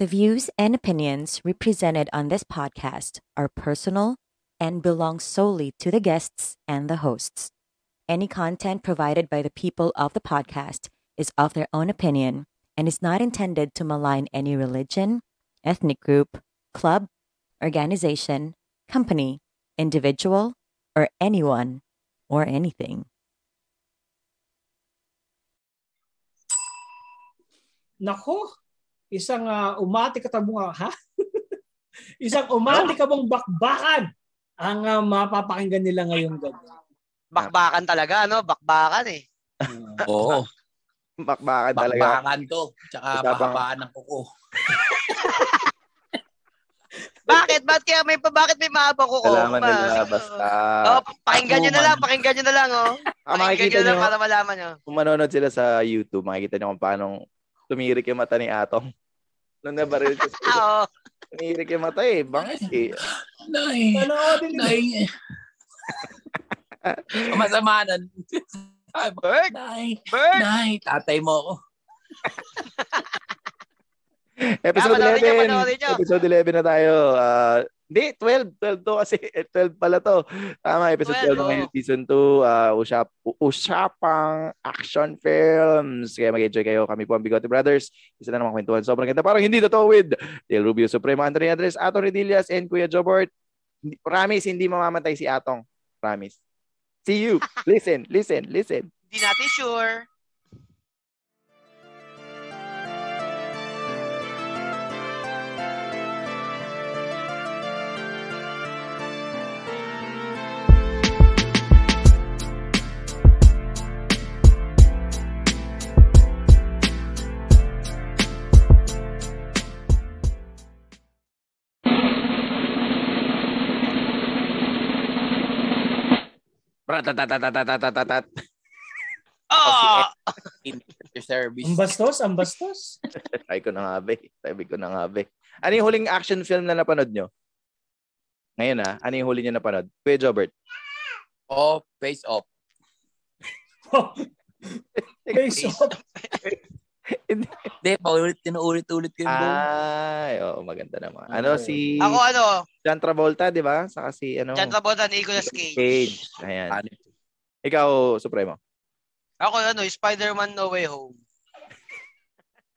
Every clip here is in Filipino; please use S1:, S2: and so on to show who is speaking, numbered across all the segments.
S1: The views and opinions represented on this podcast are personal and belong solely to the guests and the hosts. Any content provided by the people of the podcast is of their own opinion and is not intended to malign any religion, ethnic group, club, organization, company, individual, or anyone or anything.
S2: Nako, isang uh, umati katabunga, ha? isang umati ka mong bakbakan ang uh, mapapakinggan nila ngayong gabi.
S3: Bakbakan talaga, no? Bakbakan eh.
S4: Oo.
S5: Bakbakan talaga.
S4: Bakbakan to. Tsaka mahabaan ng kuko.
S3: Bakit? Bakit kaya may pa bakit may mahaba ko?
S5: Kalaman
S3: Ma-
S5: nila basta.
S3: Oh, pakinggan nyo na lang, pakinggan nyo na lang, oh.
S5: Ah,
S3: Pakinggan
S5: makikita
S3: nyo na lang para malaman nyo.
S5: kung manonood sila sa YouTube, makikita nyo kung paano tumirik yung mata ni Atong. Nung nabaril ko
S3: Ah, oh.
S5: tumirik yung mata eh. Bangis eh.
S4: Nay.
S2: Panoodin nila.
S4: Nay. Masama na.
S3: Bird!
S4: Nay.
S3: Bird!
S4: Nay. Tatay mo ako.
S5: Episode
S3: panoorin nyo,
S5: 11.
S3: panoorin nyo.
S5: Episode 11 na tayo. Ah, hindi, 12. 12 to kasi. eh, 12 pala to. Tama, episode 12,
S3: 12,
S5: na ngayon,
S3: oh.
S5: season 2. Uh, usap, usapang action films. Kaya mag-enjoy kayo. Kami po ang Bigote Brothers. Isa na naman kwentuhan. Sobrang ganda. Parang hindi totoo with Del Rubio Supremo, Anthony Andres, Atong Redillas, and Kuya Jobert. Promise, hindi mamamatay si Atong. Promise. See you. Listen, listen, listen.
S3: Hindi natin sure.
S5: Ratatatatatatatatatat.
S3: Oh!
S4: Your service.
S2: Ang bastos, ang bastos.
S5: Sabi ko na nga, be. Sabi ko na nga, be. Ano yung huling action film na napanood nyo? Ngayon ah, ano yung huli nyo napanood? Kuya Jobert.
S4: Oh, face off.
S2: Face off.
S4: Hindi, paulit, tinuulit-ulit ko yung buong.
S5: Ay, oo, maganda naman. Ano si
S3: Ako ano,
S5: John Travolta, di ba? Saka si ano?
S3: John Travolta, Nicolas Cage.
S5: Cage. Ayan.
S4: Ano?
S5: Ikaw, Supremo.
S3: Ako ano, Spider-Man No Way Home.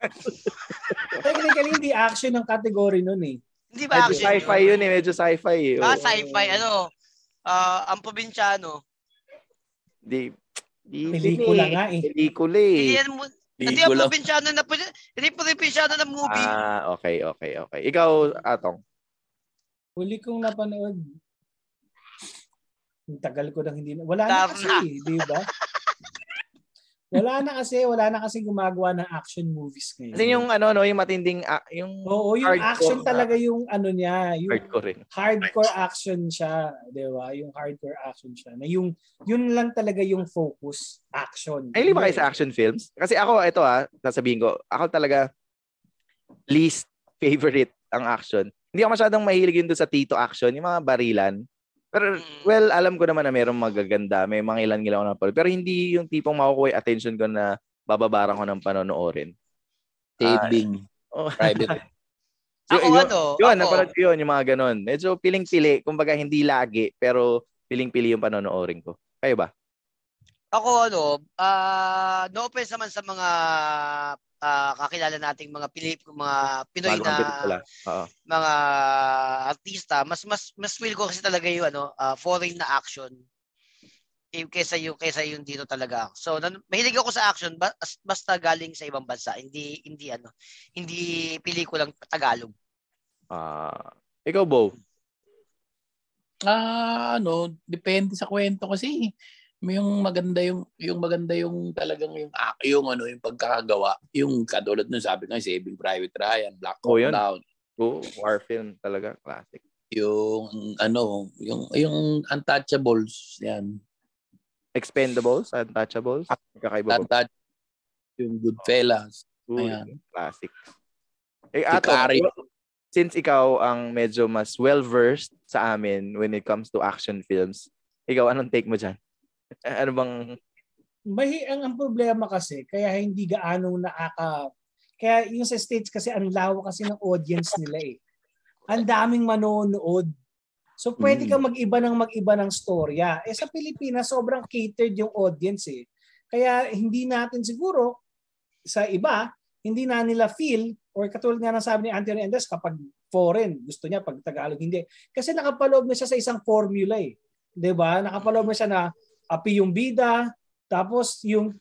S2: Technically, hindi action ang category nun eh.
S3: Hindi ba
S5: Medyo
S3: action
S5: sci-fi yun eh. Medyo sci-fi eh.
S3: Ah, sci-fi, ano, ah, ang probinsyano.
S5: Di, di,
S2: Pelikula nga eh.
S5: Pelikula
S3: Hindi
S5: eh.
S3: yan mo, hindi
S4: Pelikula.
S3: probinsyano na, hindi probinsyano na movie.
S5: Ah, okay, okay, okay. Ikaw, Atong.
S2: Huli kong napanood. Ang tagal ko nang hindi na. Wala na
S3: Tama.
S2: kasi, di ba? Wala na kasi, wala na kasi gumagawa ng action movies ngayon.
S5: Kasi yung ano, no, yung matinding, yung
S2: Oo, yung
S5: hardcore
S2: action talaga yung ano niya, yung
S5: hardcore rin.
S2: hardcore action siya, 'di ba? Yung hardcore action siya. Na yung yun lang talaga yung focus, action.
S5: Ay, ba kayo sa action films? Kasi ako, ito ah, sasabihin ko, ako talaga least favorite ang action. Hindi ako masyadong mahilig yun doon sa Tito action, yung mga barilan. Pero,
S3: Mm.
S5: well, alam ko naman na mayroong magaganda, may mga ilan nila ako napanood. Pero hindi yung tipong makukuha yung attention ko na bababaran ko ng panonoorin.
S4: Taping.
S5: Oh.
S4: Private.
S3: Ako
S5: yun,
S3: ano,
S5: Yun,
S3: ako,
S5: napanood ko yun, yung mga ganun. Medyo piling-pili, kumbaga hindi lagi, pero piling-pili yung panonoorin ko. Kayo ba?
S3: Ako ano, ah, no offense naman sa mga ah, kakilala nating mga Pilip, mga Pinoy
S5: Bago
S3: na mga artista, mas mas mas feel ko kasi talaga yung ano, ah, foreign na action eh, kaysa yung kaysa yung dito talaga. So nan, mahilig ako sa action ba, as- basta galing sa ibang bansa, hindi hindi ano, hindi pelikulang Tagalog.
S5: Ah, ikaw, Bo.
S4: Ah, ano, depende sa kwento kasi. Yung maganda yung yung maganda yung talagang yung ah, yung ano yung pagkakagawa yung katulad nung sabi ko Saving Private Ryan Black
S5: Oh,
S4: Hawk
S5: yun.
S4: Down
S5: Oo, war film talaga, classic.
S4: yung ano yung yung Untouchables yan
S5: Expendables, Untouchables, kakaiba ba?
S4: Untouch yung Goodfellas
S5: Ooh,
S4: Ayan.
S5: classic. Eh, Ato, since ikaw ang medyo mas well-versed sa amin when it comes to action films, ikaw, anong take mo dyan? ano bang...
S2: May ang, ang problema kasi kaya hindi gaano nakaka Kaya yung sa States kasi ang lawak kasi ng audience nila eh. Ang daming manonood. So pwede
S5: Mm.
S2: kang mag-iba ng mag-iba ng storya. Eh sa Pilipinas, sobrang catered yung audience eh. Kaya hindi natin siguro sa iba, hindi na nila feel or katulad nga ng sabi ni Anthony Endes kapag foreign, gusto niya pag Tagalog hindi. Kasi nakapaloob na siya sa isang formula eh. 'Di ba? Nakapaloob na siya na api yung bida, tapos yung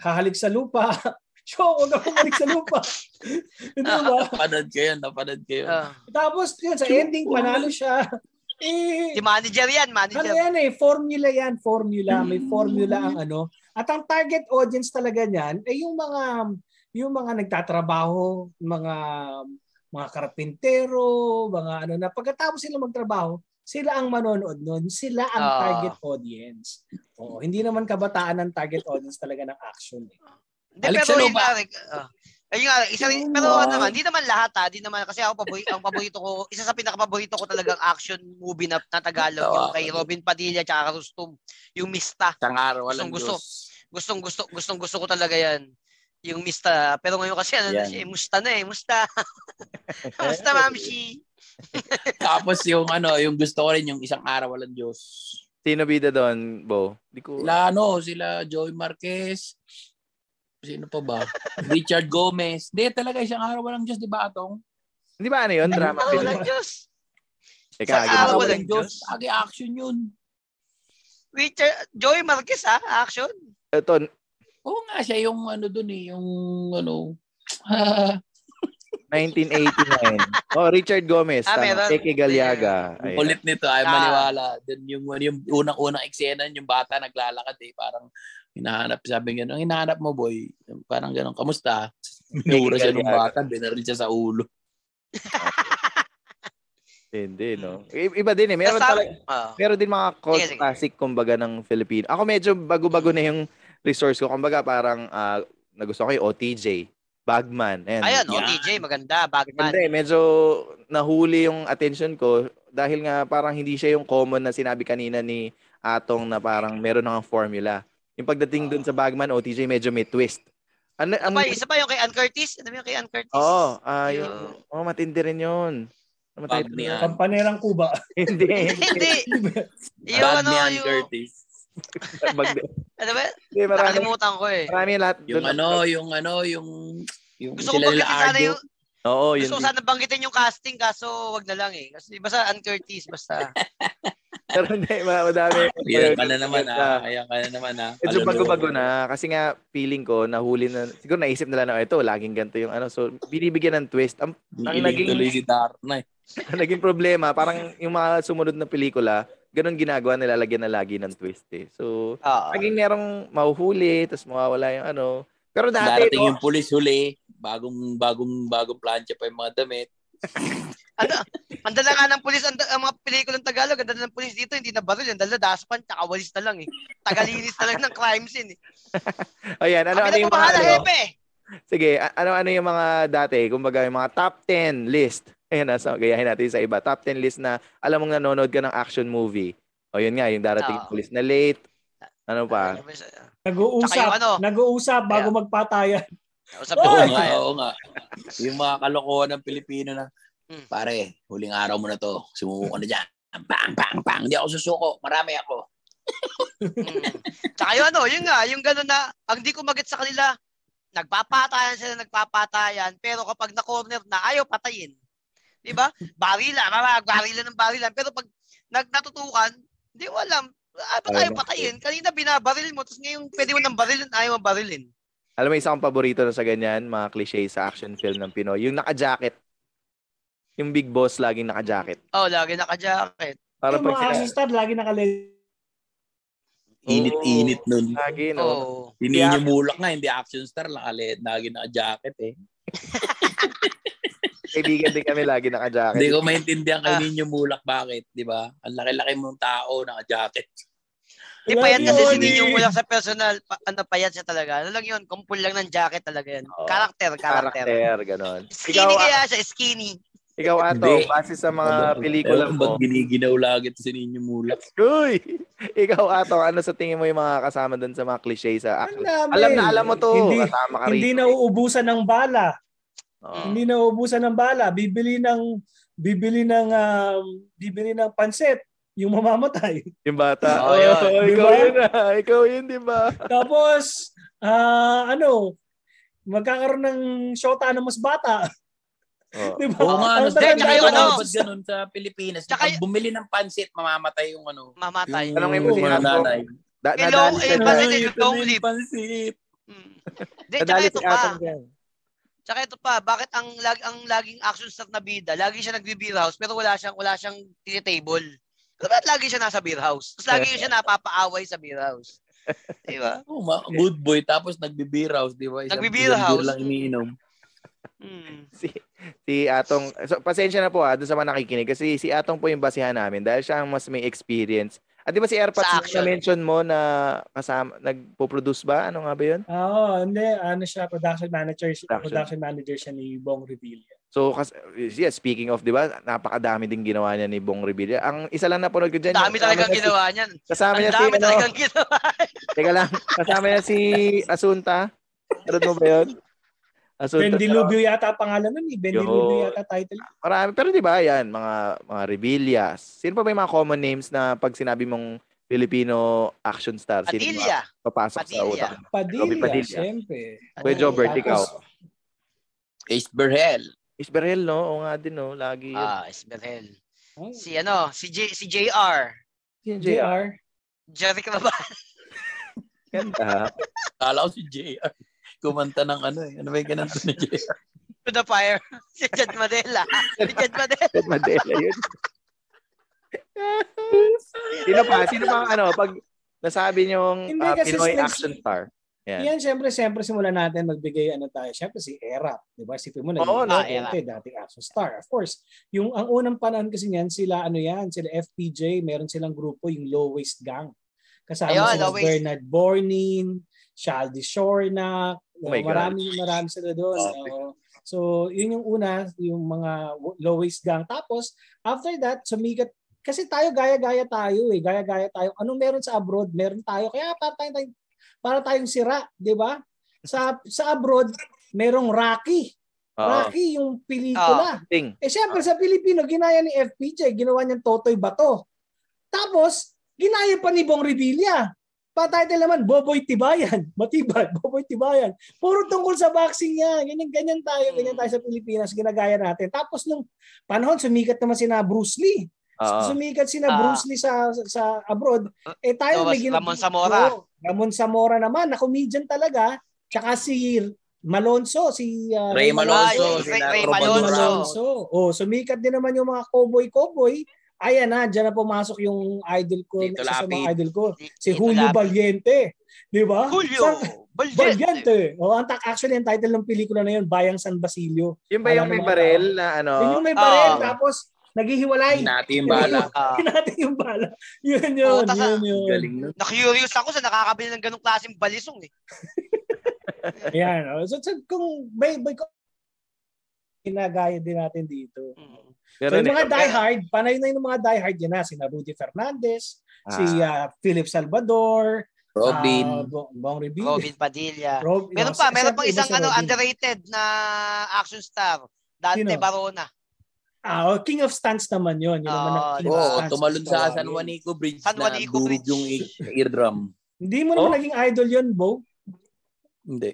S2: hahalik sa lupa. Show, huwag ako halik sa lupa. Di ba?
S4: Napanood ko yun, napanood ko yun.
S3: Ah.
S2: Tapos yun, sa ending, panalo siya. Eh,
S3: si manager yan,
S2: ano
S3: manager.
S2: yan eh, formula yan, formula. May formula ang ano. At ang target audience talaga niyan ay yung mga yung mga nagtatrabaho, mga mga karpintero, mga ano na pagkatapos sila magtrabaho, sila ang manonood noon, sila ang
S3: Ah.
S2: target audience. Oo, hindi naman kabataan ang target audience talaga ng action. Eh.
S3: Hindi,
S4: Alex
S3: pero nga, like, ah, ayun nga, isa rin, pero ano naman, di naman lahat ha, di naman, kasi ako, paborito, ang paborito ko, isa sa pinaka-paborito ko talagang action movie na, na Tagalog,
S4: Oo.
S3: yung kay Robin Padilla tsaka Rustum, yung Mista.
S4: Isang araw, walang
S3: Gustong gusto. Gustong gusto, gustong gusto ko talaga yan. Yung Mista. Pero ngayon kasi ano na
S4: Yan.
S3: siya, eh, musta na eh, musta. musta, mamshi.
S4: Tapos yung ano, yung gusto ko rin yung isang araw walang Diyos.
S5: Sino bida doon, Bo? Di ko...
S4: Sila ano, sila Joey Marquez. Sino pa ba? Richard Gomez. Hindi talaga isang araw walang Diyos, di ba atong?
S5: Hindi ba ano yun? Drama
S3: Ah,
S5: film?
S3: walang Diyos.
S5: Teka,
S3: Sa araw walang Diyos.
S4: Agi action yun.
S3: Richard, Joey Marquez ha, action.
S5: Ito,
S4: Oo nga siya yung ano dun eh, yung ano.
S5: 1989. oh, Richard Gomez.
S3: Ah, meron.
S5: Eke Galiaga.
S4: Ang kulit nito ay
S3: Ah.
S4: maniwala. Then yung yung unang-unang eksena yung bata naglalakad eh, parang hinahanap sabi niya, ang hinahanap mo boy, parang ganun, kamusta? Minura siya ng bata, binaril siya sa ulo.
S5: Hindi, no? Iba din eh. Meron, talaga,
S3: Ah.
S5: meron din mga cult
S3: Sige, sige.
S5: classic, kumbaga, ng Filipino. Ako medyo bago-bago na yung resource ko. Kumbaga, parang ah, nagusto ko yung OTJ. Bagman. Ayan.
S3: Ayan,
S4: Yan.
S3: OTJ, maganda, Bagman.
S5: Hindi, medyo nahuli yung attention ko dahil nga parang hindi siya yung common na sinabi kanina ni Atong na parang meron ng formula. Yung pagdating dun sa Bagman, OTJ medyo may twist. Ano,
S3: Isa
S5: ang,
S3: pa, isa pa yung kay Ann Curtis. Ano yung kay Ann Curtis?
S5: Oo, ah,
S3: Yung-
S5: yung, oh, matindi rin yun. Ano title
S4: Bagman.
S5: nun?
S2: Kampanerang Kuba.
S5: hindi, hindi.
S3: Yung ano, yung...
S4: Curtis.
S3: Ano ba?
S5: Hindi, marami,
S3: Nakalimutan ko eh.
S5: marami lahat.
S4: Yung
S5: dun.
S4: ano, yung ano, yung yung
S3: Gusto ko banggitin sana yung...
S5: Oo, yun.
S3: Gusto ko sana banggitin yung casting kaso wag na lang eh. Kasi basta Ann Curtis, basta.
S5: Pero hindi, ma- madami.
S4: Ayan ka na naman ha. Ayan ka na naman ha.
S5: Medyo bago-bago na. Kasi nga, feeling ko, nahuli na, siguro naisip nila na, ito, laging ganito yung ano. So, binibigyan ng twist. Ang, ang naging-
S4: tuloy si Darna eh.
S5: ang naging problema, parang yung mga sumunod na pelikula, ganun ginagawa nila, lagyan na lagi ng twist eh. So,
S3: Oo.
S5: laging merong mahuhuli, tapos mawawala yung ano. Pero dati,
S4: Darating
S5: ito,
S4: yung pulis huli, bagong bagong bagong plancha pa yung mga damit.
S3: Ano, ang dala nga ng pulis, ang, ang mga pelikulang Tagalog, ang dala ng pulis dito, hindi na baril, ang dala daspan, tsaka walis na lang eh. Tagalinis na lang ng crime scene eh.
S5: ayan, ano, ano
S3: Kami
S5: yung mga,
S3: bahala,
S5: ano,
S3: hepe!
S5: sige, ano, ano yung mga dati, kumbaga yung mga top 10 list. Ayan na, so, gayahin natin sa iba. Top 10 list na, alam mong nanonood ka ng action movie. O yun nga, yung darating yung police na late. Ano pa?
S2: Nag-uusap.
S3: Tsaka yung ano.
S2: Nag-uusap bago magpatayan.
S3: Usap ko
S4: Oo
S3: nga.
S4: oo nga. Yung mga kalokohan ng Pilipino na,
S3: Hmm.
S4: pare, huling araw mo na to, sumuko na dyan. Bang, bang, bang. Hindi ako susuko. Marami ako.
S3: Mm. Tsaka yung ano, yun nga, yung gano'n na, ang di ko magit sa kanila, nagpapatayan sila, nagpapatayan, pero kapag na-corner na, ayaw patayin. Di ba? Barilan, mamag, barilan ng barilan. Pero pag nag natutukan, hindi ko alam. Ah, ba't
S5: Ayaw
S3: patayin? Kanina binabaril mo, tapos ngayon pwede mo nang barilin, ayaw mo barilin.
S5: Alam mo, isa akong paborito na sa ganyan, mga cliche sa action film ng Pinoy. Yung naka-jacket. Yung big boss laging naka-jacket.
S3: Oh, lagi naka-jacket.
S5: Para
S2: Yung
S5: pag
S2: mga action star, lagi nakalig.
S4: Init-init nun.
S5: lagi, no?
S3: Oh.
S4: Hindi niyo mulak nga, hindi action star, laki, lagi naka-jacket eh.
S5: Kaibigan din kami lagi naka-jacket.
S4: Hindi ko maintindihan kay
S3: Ah.
S4: Ninyo Mulak bakit, di ba? Ang laki-laki mong tao, naka-jacket.
S3: Di payat kasi si Ninyo lang sa personal, pa, ano payat siya talaga. Ano lang yun, kumpul lang ng jacket talaga yan.
S5: Oo.
S3: Karakter, karakter.
S5: Karakter, ganon.
S3: Skinny
S5: Ikaw,
S3: kaya siya, skinny.
S5: Ikaw, Ato,
S4: Hindi.
S5: base sa mga pelikula mo.
S4: ba't giniginaw lagi ito si Ninyo Mula?
S5: Uy! Ikaw, Ato, ano sa tingin mo yung mga kasama doon sa mga cliche sa action? Alam na alam mo to.
S2: Hindi,
S5: kasama ka
S2: hindi
S5: rito.
S2: nauubusan ng bala.
S5: Oo.
S2: Hindi nauubusan ng bala. Bibili ng bibili ng um, bibili ng pansit yung mamamatay.
S5: Yung bata.
S3: Oo,
S5: Oh,
S3: yun.
S5: ikaw
S2: Diba?
S5: yun ah. Ikaw yun, di ba?
S2: Tapos ah ano, magkakaroon ng shota ng mas bata.
S5: Oh.
S2: Di ba?
S4: Oo nga, ano,
S2: tanda
S3: tsaka yung
S2: na-
S3: ano,
S4: ganun sa Pilipinas?
S3: Tsaka
S4: Pag bumili ng pansit, mamamatay yung ano.
S3: Mamatay.
S4: Yung
S5: Tanongin mo Ato.
S4: nanay.
S5: Da-
S3: Eh,
S5: siya
S3: eh, pansit,
S4: Ay,
S3: yung
S4: na yung pansit.
S3: Mm. Hindi, tsaka ito pa. Tsaka ito pa, bakit ang lag ang laging action star na bida, lagi siya nagbe-beer house pero wala siyang wala siyang table. Bakit lagi siya nasa beer house? Tapos lagi siya napapaaway sa beer house. Di ba?
S4: Oh, ma- good boy, tapos nagbe-beer house, di ba?
S3: Nagbe-beer
S4: isang
S3: house.
S4: beer lang iniinom.
S3: Mm.
S5: si si Atong so, pasensya na po ah doon sa mga nakikinig kasi si Atong po yung basihan namin dahil siya ang mas may experience. At di ba si Airpods
S3: Sa
S5: na mention mo na kasama nagpo-produce ba? Ano nga ba 'yun?
S2: Oo, hindi ano siya production manager,
S5: Production.
S2: production manager siya ni Bong Revilla.
S5: So kas yeah, speaking of 'di ba, napakadami din ginawa niya ni Bong Revilla. Ang isa lang napanood ko diyan.
S3: Ang dami talagang ginawa niyan.
S5: Kasama
S3: Ang
S5: niya si
S3: dami
S5: ano,
S3: talagang ginawa.
S5: Teka lang, kasama niya si Asunta. Ano mo ba 'yun? Asunta.
S2: Ben Dilubio yata ang pangalan nun eh. Ben
S5: Yun.
S2: Dilubio yata title.
S5: Marami. Pero di ba, yan, mga, mga Revillas. Sino pa ba yung mga common names na pag sinabi mong Filipino action star, sino ba
S3: Padilla.
S5: papasok sa
S3: Padilla.
S5: utak? mo?
S2: Padilla,
S5: Robby Padilla.
S2: siyempre.
S5: Kuya Jobert,
S2: Tapos,
S5: ikaw.
S4: Ace Berhel.
S5: Isberhel, no? Oo nga din, no? Lagi yun.
S3: Ah, Esmerel.
S2: oh,
S3: Si ano, si J, si JR.
S5: Sino JR?
S3: Jeric Raban.
S5: Ganda.
S4: Kala ko si JR. Kumanta ng ano eh. Ano ba yung kinanta ni JR?
S3: to the fire. Si Jed Madela. Si Jed Madela.
S5: Ted Madela yun. sino pa? Sino pa ano? Pag nasabi niyong
S2: Hindi,
S5: ah,
S2: kasi
S5: Pinoy
S2: next-
S5: action star. Yan.
S2: Yan, siyempre, siyempre simulan natin magbigay ano tayo. Siyempre si Era, 'di ba? Sipin mo na
S5: Oo,
S2: yung
S5: no?
S2: dating action star. Of course, yung ang unang panahon kasi niyan sila ano yan, sila FPJ, meron silang grupo yung Low Waist Gang. Kasama
S3: Ayun, Waist.
S2: Bernard Bornin, Shaldy Shornak,
S5: Oh my God.
S2: marami marami sila doon.
S4: Okay.
S2: So, yun yung una, yung mga Low Waist Gang. Tapos, after that, sumikat kasi tayo gaya-gaya tayo eh. Gaya-gaya tayo. Anong meron sa abroad? Meron tayo. Kaya para tayong, para tayong sira, 'di ba? Sa sa abroad, merong Rocky. Rocky yung pelikula.
S5: Ting.
S2: Eh syempre sa Pilipino, ginaya ni FPJ, ginawa niyang Totoy Bato. Tapos, ginaya pa ni Bong Revilla. Pa-title naman, Boboy Tibayan. Matibay, Boboy Tibayan. Puro tungkol sa boxing yan. Ganyan-ganyan tayo, ganyan tayo sa Pilipinas, ginagaya natin. Tapos nung panahon, sumikat naman sina Bruce Lee.
S5: Oo.
S2: Sumikat sina
S3: Ah.
S2: Bruce Lee sa sa abroad. Eh tayo
S3: Tapos
S2: may gina-
S3: Ramon Zamora.
S2: Oo, Ramon Zamora naman, na comedian talaga. Tsaka si Malonzo, si uh,
S4: Ray Malonzo.
S3: Ray- Ray
S4: Robon
S3: Malonzo.
S2: Malonzo. Oh, sumikat din naman yung mga cowboy-cowboy. Ayan na, dyan na pumasok yung idol ko,
S4: Dito
S2: isa sa mga
S4: lapid.
S2: idol ko, si
S3: dito
S2: Julio
S3: lapid.
S2: Valiente. Di ba?
S3: Julio.
S2: Sa-
S3: Valiente.
S2: Valiente. Oh, ang actually, ang title ng pelikula na yun, Bayang San Basilio.
S5: Yung ba yung
S2: Alam
S5: may barel na ano?
S2: Yun yung may baril,
S3: Ah.
S2: tapos naghihiwalay.
S4: Hinati yung bala.
S2: Natin yung bala. Yun yun,
S3: Oo, tas-
S2: yun yun.
S4: Galing nun.
S3: na-curious ako sa nakakabili ng ganong klaseng balisong eh.
S2: Ayan. oh. So, so, kung may, may ginagaya din natin dito.
S3: Mm.
S5: Pero
S2: So, yung mga diehard, panay na yung mga diehard yan na, sina Rudy Fernandez, si
S5: Ah.
S2: ah, Philip Salvador,
S4: Robin.
S2: ah, Bong, Revilla.
S3: Robin Padilla.
S2: Rob,
S3: Meron
S2: no,
S3: pa,
S2: si-
S3: meron
S2: siyempre,
S3: pa
S2: iba
S3: isang
S2: si
S3: ano
S2: Robin.
S3: underrated na action star. Dante
S2: Sino?
S3: Barona.
S2: Ah, oh, King of Stunts naman yun. Yun naman ang King of
S4: Oo,
S2: Stunts.
S4: tumalon sa. San Juanico Bridge
S3: San
S4: na
S3: Juanico Bridge.
S4: yung ear- eardrum.
S2: Hindi mo naman
S5: Oh?
S2: naging idol yun, Bo.
S4: Hindi.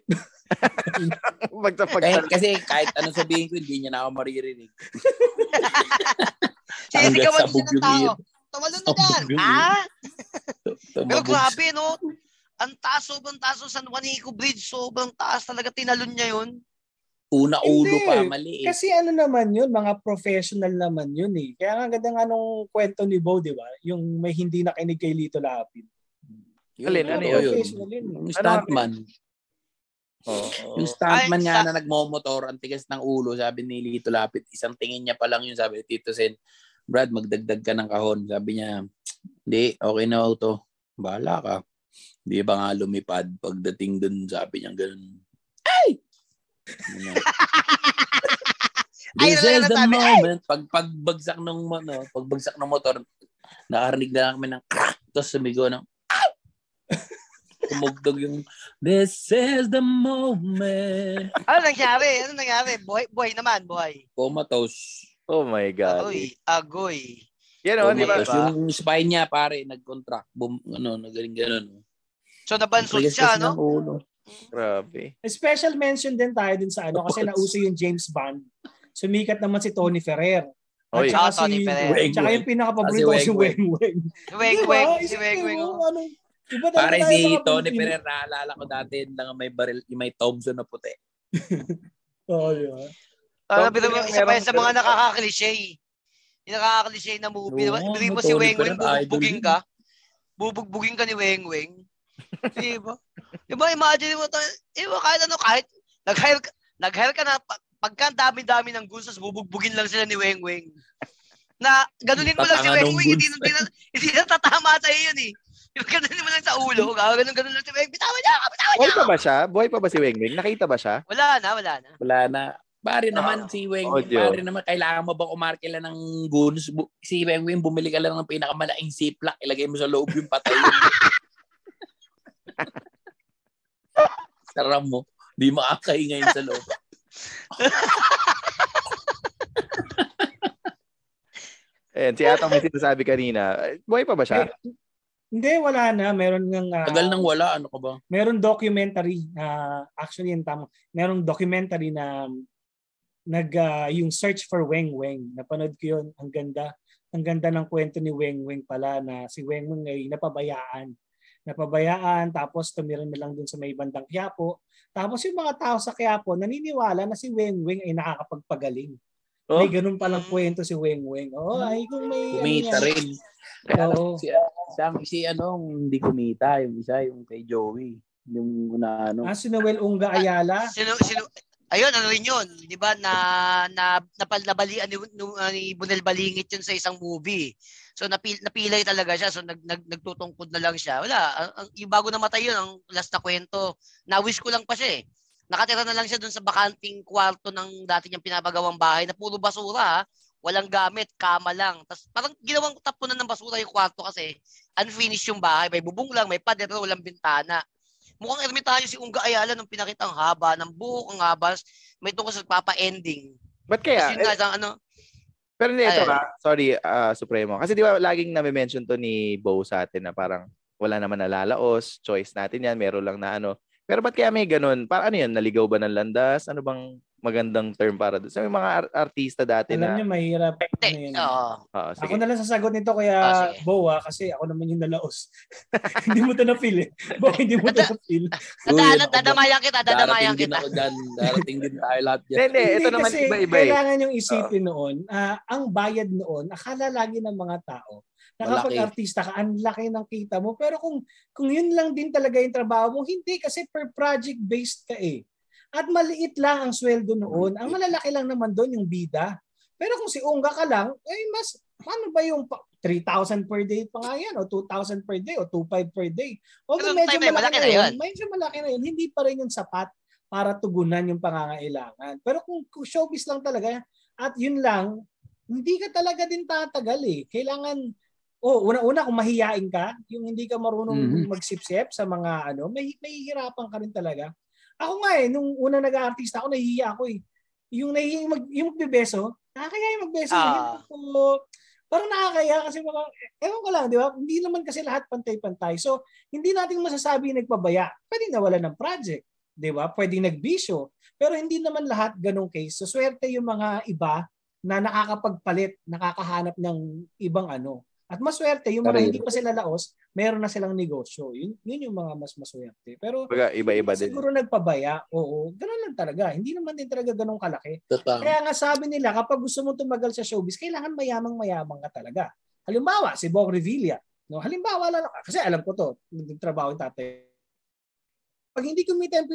S5: Pag sa pag
S4: Eh, kasi kahit ano sabihin ko, hindi niya na ako maririnig.
S3: Sinisigawan
S4: sa
S3: din siya ng
S4: bugyo
S3: tao.
S4: yun.
S3: Tumalon na dyan. Ah? Pero grabe, no? Ang taas, sobrang taas ng San Juanico Bridge. Sobrang taas talaga. Tinalon niya yun.
S4: Una ulo
S2: Hindi.
S4: pa, mali eh.
S2: Kasi ano naman yun, mga professional naman yun eh. Kaya nga ganda nga nung kwento ni Bo, di ba? Yung may hindi nakinig kay Lito Lapid.
S4: Yun,
S5: Alin, ano yun?
S2: Professional yun.
S4: Yung stuntman.
S5: Oo.
S4: Yung stuntman
S3: Ay,
S4: niya
S3: sa-
S4: na nagmomotor, ang tigas ng ulo, sabi ni Lito Lapid, isang tingin niya pa lang yun, sabi ni Tito Sen, Brad, magdagdag ka ng kahon. Sabi niya, hindi, okay na auto. Bahala ka. Hindi ba nga lumipad pagdating dun, sabi niya ganun. Ay!
S3: Ay,
S4: This
S3: lang
S4: is the.
S3: Ay!
S4: moment. Pag pagbagsak ng ano, pagbagsak ng motor, nakarinig na lang kami ng crack. Tapos sumigaw ng Tumugtog yung This is the moment.
S3: Ano nangyari? Ano nangyari? Buhay, buhay naman, buhay.
S4: Comatose.
S5: Oh my God.
S3: Agoy, agoy.
S5: Yan o, di ba?
S4: Yung spine niya, pare, nag-contract. Boom, ano, nagaling ganun.
S3: So nabansot siya, no?
S5: Grabe.
S2: Special mention din tayo din sa ano kasi nauso yung James Bond. Sumikat naman si Tony Ferrer. At saka
S3: Ah, Tony
S2: si,
S3: Ferrer.
S2: Tsaka yung pinaka-paborito
S4: Ah,
S2: ko
S4: si
S2: si
S4: Weng
S2: Weng Weng.
S3: Si Weng si Weng Weng. Oh.
S2: iba tayo
S4: si Tony. Ferrer, naalala ko dati lang may baril, yung may Thompson na puti.
S2: Oo, di ba?
S3: Ano,
S5: Tom
S3: biro mo,
S5: Cruise,
S3: isa pa sa mga nakaka-cliche. Yung nakaka-cliche na movie.
S4: Oo,
S3: Biro mo si Weng Weng, bubugbugin
S4: yun.
S3: ka. Bubugbugin ka ni Weng Weng. Di ba? Di ba, imagine mo to, di ba, kahit ano, kahit nag-hire ka, nag-hire ka na, pag- pagka dami-dami ng guns, tapos bubugbugin lang sila ni Weng Weng. Na, ganunin mo lang si Weng
S4: ng
S3: Weng, hindi, hindi, na, hindi na tatama sa iyo yun eh. Ba, ganunin mo lang sa ulo, ganun ganun lang si Weng, bitawan niya ako, bitawan niya
S5: Buhay pa ba siya? Buhay pa ba si Weng Weng? Nakita ba siya?
S3: Wala na, wala na.
S4: Wala na. Pare naman si Weng,
S5: audio.
S4: pare naman kailangan mo bang umarke lang ng goons? Bu- si Weng Weng bumili ka lang ng pinakamalaking ziplock, ilagay mo sa loob yung patay. Saram mo. Di makakaingay sa loob.
S5: Ayan, si Atong may sinasabi kanina. Buhay pa ba siya?
S2: Hindi, wala na. Meron ng ah,
S4: Tagal nang wala, ano ka ba?
S2: meron documentary na actually yung tama. Merong documentary na nag ah, yung search for Weng Weng. Napanood ko yun. Ang ganda. Ang ganda ng kwento ni Weng Weng pala na si Weng Weng ay napabayaan. Napabayaan tapos tumira na lang dun sa may bandang Quiapo. Tapos yung mga tao sa Quiapo naniniwala na si Weng Weng ay nakakapagpagaling.
S5: Oh?
S2: May ganun palang kwento si Weng Weng. Oo, ay kung may
S4: Kumita
S2: ano
S4: rin.
S2: Oo.
S4: si, si, si ano, hindi kumita. Yung isa, yung kay Joey. Yung una, ano.
S2: Ah, si Noel Unga Ayala.
S3: Sino, sino, ayun, ano rin yun, di ba, na, na, napal, nabalian ni, ah, ni Bunel Balingit yun sa isang movie. So, napil, napilay talaga siya. So, nag, nag, nagtutungkod na lang siya. Wala, ang, ang, yung bago namatay yun, ang last na kwento, na-wish ko lang pa siya eh. Nakatira na lang siya dun sa bakanting kwarto ng dati niyang pinapagawang bahay na puro basura ha. Walang gamit, kama lang. Tapos parang ginawang tapunan ng basura yung kwarto kasi unfinished yung bahay. May bubong lang, may pader, walang bintana. Mukhang ermitanyo si Unga Ayala nung pinakita ang haba ng buhok, ang haba, may tungkol sa papa-ending.
S5: Ba't
S3: Kasi
S5: kaya?
S3: yun nga, isang ano,
S5: Pero hindi, ito ka. Sorry, ah, Supremo. Kasi di ba laging nami-mention to ni Bo sa atin na parang wala naman nalalaos, choice natin yan, meron lang na ano. Pero ba't kaya may ganun? Para ano yan? Naligaw ba ng landas? Ano bang magandang term para doon? Sa may mga ar- artista dati
S2: Alam
S5: na...
S2: niyo, mahirap. Ano yun.
S3: oo.
S5: Oo, sige.
S2: Ako na lang sasagot nito kaya
S3: Ah, sige.
S2: Bo ah, kasi ako naman yung nalaos. hindi mo to na-feel eh. Bo, hindi mo to na-feel.
S4: Uy,
S3: Dada,
S4: ka ba?
S3: dadamayan kita, dadamayan
S4: Darating din
S3: kita.
S4: ako dyan. Darating din tayo lahat dyan.
S5: Hindi, ito naman iba-iba eh.
S2: kailangan yung isipin noon, ah, ang bayad noon, akala lagi ng mga tao, na kapag artista ka, ang laki ng kita mo. Pero kung kung yun lang din talaga yung trabaho mo, hindi kasi per project based ka eh. At maliit lang ang sweldo noon. Ang malalaki lang naman doon yung bida. Pero kung si Unga ka lang, eh mas, ano ba yung pa- 3,000 per day pa nga yan, o 2,000 per day, o 2,500 per day. O
S3: Pero
S2: medyo
S3: time
S2: malaki,
S3: malaki
S2: na yun, medyo malaki na yun, hindi pa rin yung sapat para tugunan yung pangangailangan. Pero kung, kung showbiz lang talaga, at yun lang, hindi ka talaga din tatagal eh. Kailangan, oh, una-una kung mahiyain ka, yung hindi ka marunong
S4: Mhm.
S2: magsipsip sa mga ano, may mahihirapan ka rin talaga. Ako nga eh, nung una nag-aartista ako, nahihiya ako eh. Yung nahihiya, mag, yung magbebeso, nakakaya yung magbeso. Hindi ko- parang nakakaya kasi mga, ewan ko lang, di ba? Hindi naman kasi lahat pantay-pantay. So, hindi natin masasabi nagpabaya. Pwede nawala ng project. Di ba? Pwede nagbisyo. Pero hindi naman lahat ganong case. So, swerte yung mga iba na nakakapagpalit, nakakahanap ng ibang ano. At maswerte, yung mga
S4: Karero.
S2: hindi pa sila laos, meron na silang negosyo. Yun, yun yung mga mas maswerte. Pero
S5: Baga, iba-iba din.
S2: siguro nagpabaya, oo, ganun lang talaga. Hindi naman din talaga ganun kalaki.
S4: Totoo.
S2: Kaya nga sabi nila, kapag gusto mo tumagal sa showbiz, kailangan mayamang-mayamang ka talaga. Halimbawa, si Bong Revilla. No, halimbawa lang, kasi alam ko to, nagtrabaho yung tatay. Pag hindi kumita yung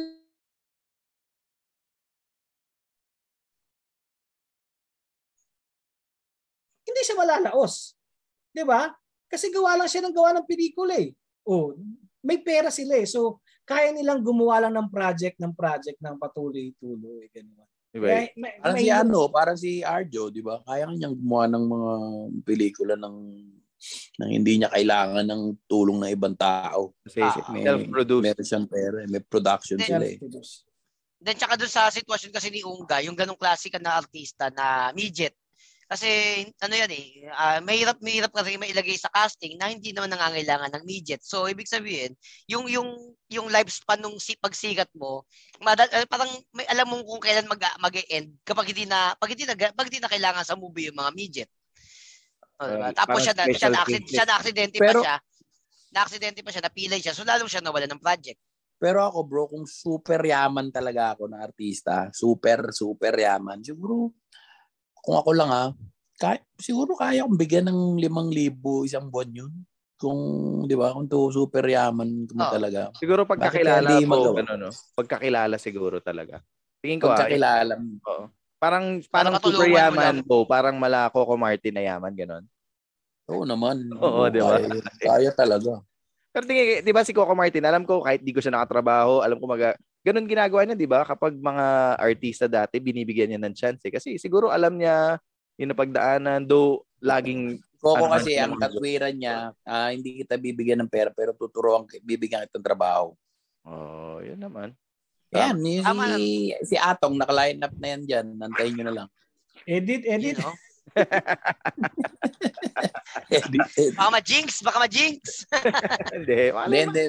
S2: hindi siya malalaos. 'Di ba? Kasi gawa lang siya ng gawa ng pelikula eh. Oh, may pera sila eh. So, kaya nilang gumawa lang ng project ng project ng patuloy-tuloy. Ganun.
S5: Di ba?
S2: Kaya, may,
S4: Parang
S2: may-
S4: si ano, parang si Arjo, di ba? Kaya niyang gumawa ng mga pelikula ng nang hindi niya kailangan ng tulong ng ibang tao.
S5: Kasi
S3: Ah,
S4: May,
S5: self-produced.
S4: meron siyang pera, may production
S3: Then,
S4: sila eh.
S3: Then tsaka doon sa sitwasyon kasi ni Unga, yung ganong klase ka na artista na midget. Kasi ano yan eh, ah, mahirap mahirap kasi mailagay sa casting na hindi naman nangangailangan ng midget. So ibig sabihin, yung yung yung lifespan nung si pagsikat mo, madal, eh, parang may alam mo kung kailan mag mag-end kapag hindi na pag hindi na pag hindi na kailangan sa movie yung mga midget. O, diba?
S5: Uh,
S3: Tapos siya na, siya na,
S5: case.
S3: siya na aksidente pa siya. Na aksidente pa siya, napilay siya. So lalo siya nawala ng project.
S4: Pero ako bro, kung super yaman talaga ako na artista, super, super yaman, siguro, kung ako lang ha, kaya, siguro kaya kong bigyan ng limang libo isang buwan yun. Kung, di ba, kung to super yaman mo
S3: Oo.
S4: talaga.
S5: Siguro pagkakilala
S4: magawa?
S5: ano, no? Pagkakilala siguro talaga. Tingin ko, ah,
S4: Pagkakilala mo.
S5: oo. Parang, parang super yaman mo, parang mala Coco Martin na yaman, gano'n.
S4: Oo naman.
S5: Oo, di ba?
S4: Kaya, kaya talaga.
S5: Pero tingin, di ba si Coco Martin, alam ko kahit di ko siya nakatrabaho, alam ko maga, ganun ginagawa niya, di ba? Kapag mga artista dati, binibigyan niya ng chance. Eh. Kasi siguro alam niya yung napagdaanan, though laging,
S4: Koko
S5: Ano
S4: kasi
S5: man
S4: ang
S5: naman.
S4: katwiran niya, ah, hindi kita bibigyan ng pera pero tuturuan, bibigyan kita ng trabaho.
S5: oh, yun naman.
S4: Yan, yung
S3: Tama
S4: si, si Atong, naka-line up na yan dyan. Nantayin nyo na lang.
S2: Edit,
S3: You
S2: edit.
S3: know?
S4: Edit, edit.
S3: Baka ma-jinx, baka ma-jinx.
S5: Hindi, wala
S4: Hindi,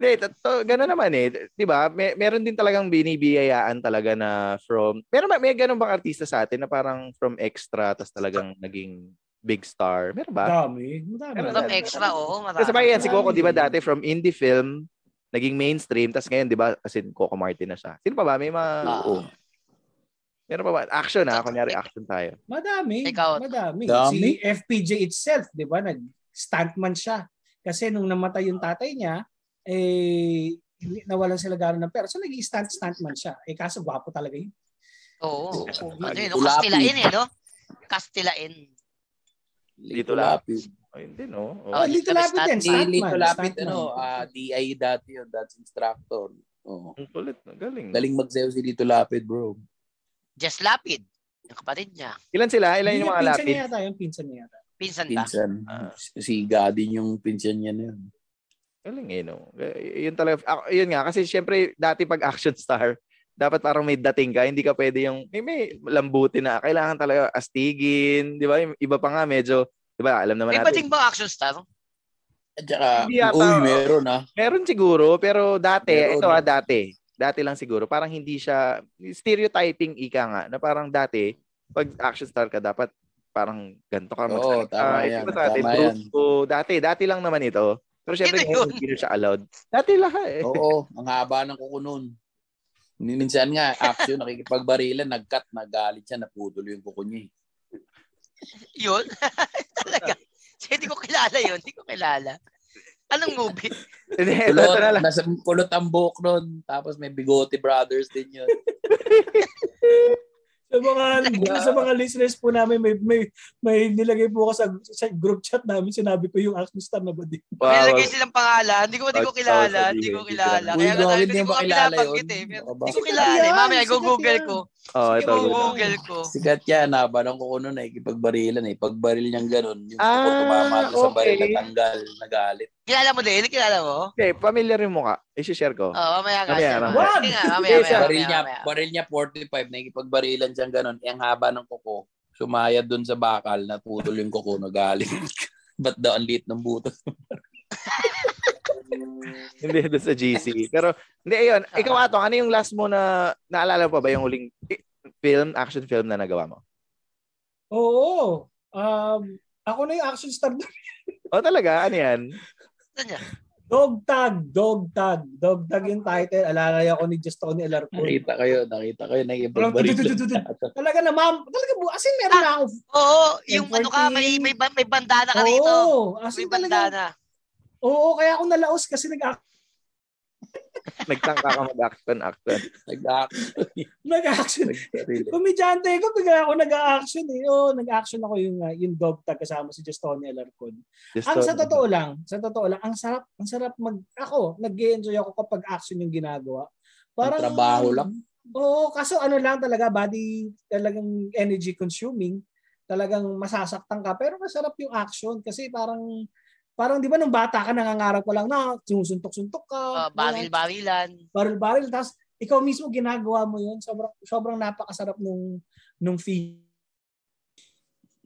S4: hindi.
S5: To, gano'n naman eh. 'Di ba? May, meron din talagang binibiyayaan talaga na from Meron ba may ganun bang artista sa atin na parang from extra tas talagang naging big star? Meron ba?
S2: Madami. Madami.
S5: Meron
S3: From extra, oo. marami.
S5: Kasi yan si Coco. 'di ba dati from indie film naging mainstream tas ngayon 'di ba as in Coco Martin na siya. Sino pa ba? May mga
S3: Ah.
S4: Oo.
S5: Meron pa ba? Action ha, kunyari action tayo.
S2: Madami.
S3: Ikaw.
S2: Madami.
S4: Dami.
S2: Si FPJ itself, di ba? Nag-stuntman siya. Kasi nung namatay yung tatay niya, eh, hindi- nawalan sila gano'n ng pera. So, naging stunt stuntman siya. Eh, kaso gwapo talaga yun.
S3: Oo. Ano yun, no? Kastilain eh, no? Kastilain.
S4: Lito Lapid.
S5: Ayun din no.
S3: Oh,
S2: Oh, Lito Lapid din.
S4: Si Lito. Lapid, ano, ah, DI dati yun. That's instructor. Oo.
S5: Ang kulit, galing.
S4: Galing magsayo si Lito Lapid, bro.
S3: Just Lapid. Yung kapatid niya.
S5: Ilan sila? Ilan
S2: Hindi
S5: yung mga
S2: pinsan
S5: lapid?
S2: niya yata. Yung pinsan niya yata.
S3: Pinsan ba?
S4: Pinsan.
S5: Ah.
S4: Si Gadin yung pinsan niya na yun.
S5: Galing eh, no? Yun talaga, ako, yun nga, kasi syempre, dati pag action star, dapat parang may dating ka, hindi ka pwede yung, may, may lambutin na, kailangan talaga astigin, di ba? Iba pa nga, medyo, di ba, alam naman
S3: May
S5: natin.
S3: bading ba action star?
S4: At saka,
S5: yata,
S4: uy, meron ah.
S5: Meron siguro, pero dati,
S4: Meron.
S5: ito ah, dati, dati lang siguro, parang hindi siya, stereotyping ika nga, na parang dati, pag action star ka, dapat parang ganito ka
S4: Oo,
S5: magsalita.
S4: tama
S5: Eh,
S4: yan,
S5: dati,
S4: tama
S5: brusco, dati, dati lang naman ito. Pero syempre,
S3: yun?
S5: hindi na siya allowed. Dati lang eh.
S4: Oo, ang haba ng kuko nun. Minsan nga, action, nakikipagbarilan, nag-cut, nagalit siya, naputol yung kuko niya. eh.
S3: Yun? Talaga. So, hindi ko kilala yun. Hindi ko kilala. Anong movie?
S4: Kulot,
S5: ito na lang.
S4: nasa kulot ang buhok nun. Tapos may bigote brothers din yun.
S2: Sa mga sa mga listeners po namin may may may nilagay po ako sa, sa group chat namin sinabi ko yung action star na ba din.
S3: May
S5: Wow.
S3: nilagay silang pangalan. Hindi ko, hindi ko kilala. Hindi ko kilala. Kaya nga ko,
S4: hindi
S3: ko
S4: kilala
S3: eh. Hindi ko kilala eh. Mamaya,
S2: sikat
S3: go-google
S2: yan.
S3: ko.
S5: Oh,
S3: Sige,
S5: ito.
S3: go-google ko.
S4: Sikat yan, haba ng kuko nun, nakikipagbarilan eh. Pag baril niyang ganun, yung
S5: Ah,
S4: tumama doon sa baril,
S5: okay.
S4: natanggal, nagalit.
S3: Kilala mo din? Kilala mo?
S5: Okay, familiar yung mukha. I-share ko.
S3: Oo, mamaya nga.
S5: Mamaya, mamaya.
S3: Nga, mamaya, mamaya,
S4: baril niya, baril niya 45, nakikipagbarilan siyang ganun. Eh, ang haba ng kuko, sumayad doon sa bakal, naputol yung kuko, nagalit. Ba't daw ang liit ng buto?
S5: hindi doon sa GC. Pero, hindi, ayun. Ikaw, Atong, ano yung last mo na, naalala mo pa ba yung huling film, action film na nagawa mo?
S2: Oo. Um, ako na yung action star doon.
S5: Oh, talaga? Ano yan?
S3: Ano?
S2: Dog Tag, Dog Tag. Dog Tag yung title. Alalay ako ni Just Tony Alarcon.
S4: Nakita kayo, nakita kayo,
S2: tututututut. Talaga na, ma'am. Talaga bu. As in, meron na ako.
S3: Oo, yung
S2: M14.
S3: ano ka, may, may, may bandana ka rito.
S2: Oo. As
S3: May
S2: in, talaga. Oo, kaya ako nalaos kasi nag
S5: Nagtangka ka mag-action, action.
S4: Nag-action.
S2: nag-action. Komedyante ko, bigla ako nag-action eh. Oo, nag-action ako yung, uh, yung dog tag kasama si Just Tony Alarcon.
S5: Just
S2: Ang sa totoo lang, sa totoo lang, ang sarap, ang sarap mag, ako, nag enjoy ako kapag action yung ginagawa. Parang,
S4: trabaho lang.
S2: Oo, kaso ano lang talaga, body talagang energy consuming, talagang masasaktan ka. Pero masarap yung action kasi parang parang di ba nung bata ka nangangarap ko lang na sinusuntok-suntok ka,
S3: Uh, baril-barilan.
S2: baril-baril, tapos ikaw mismo ginagawa mo yun. Sobrang, sobrang napakasarap nung, nung feel.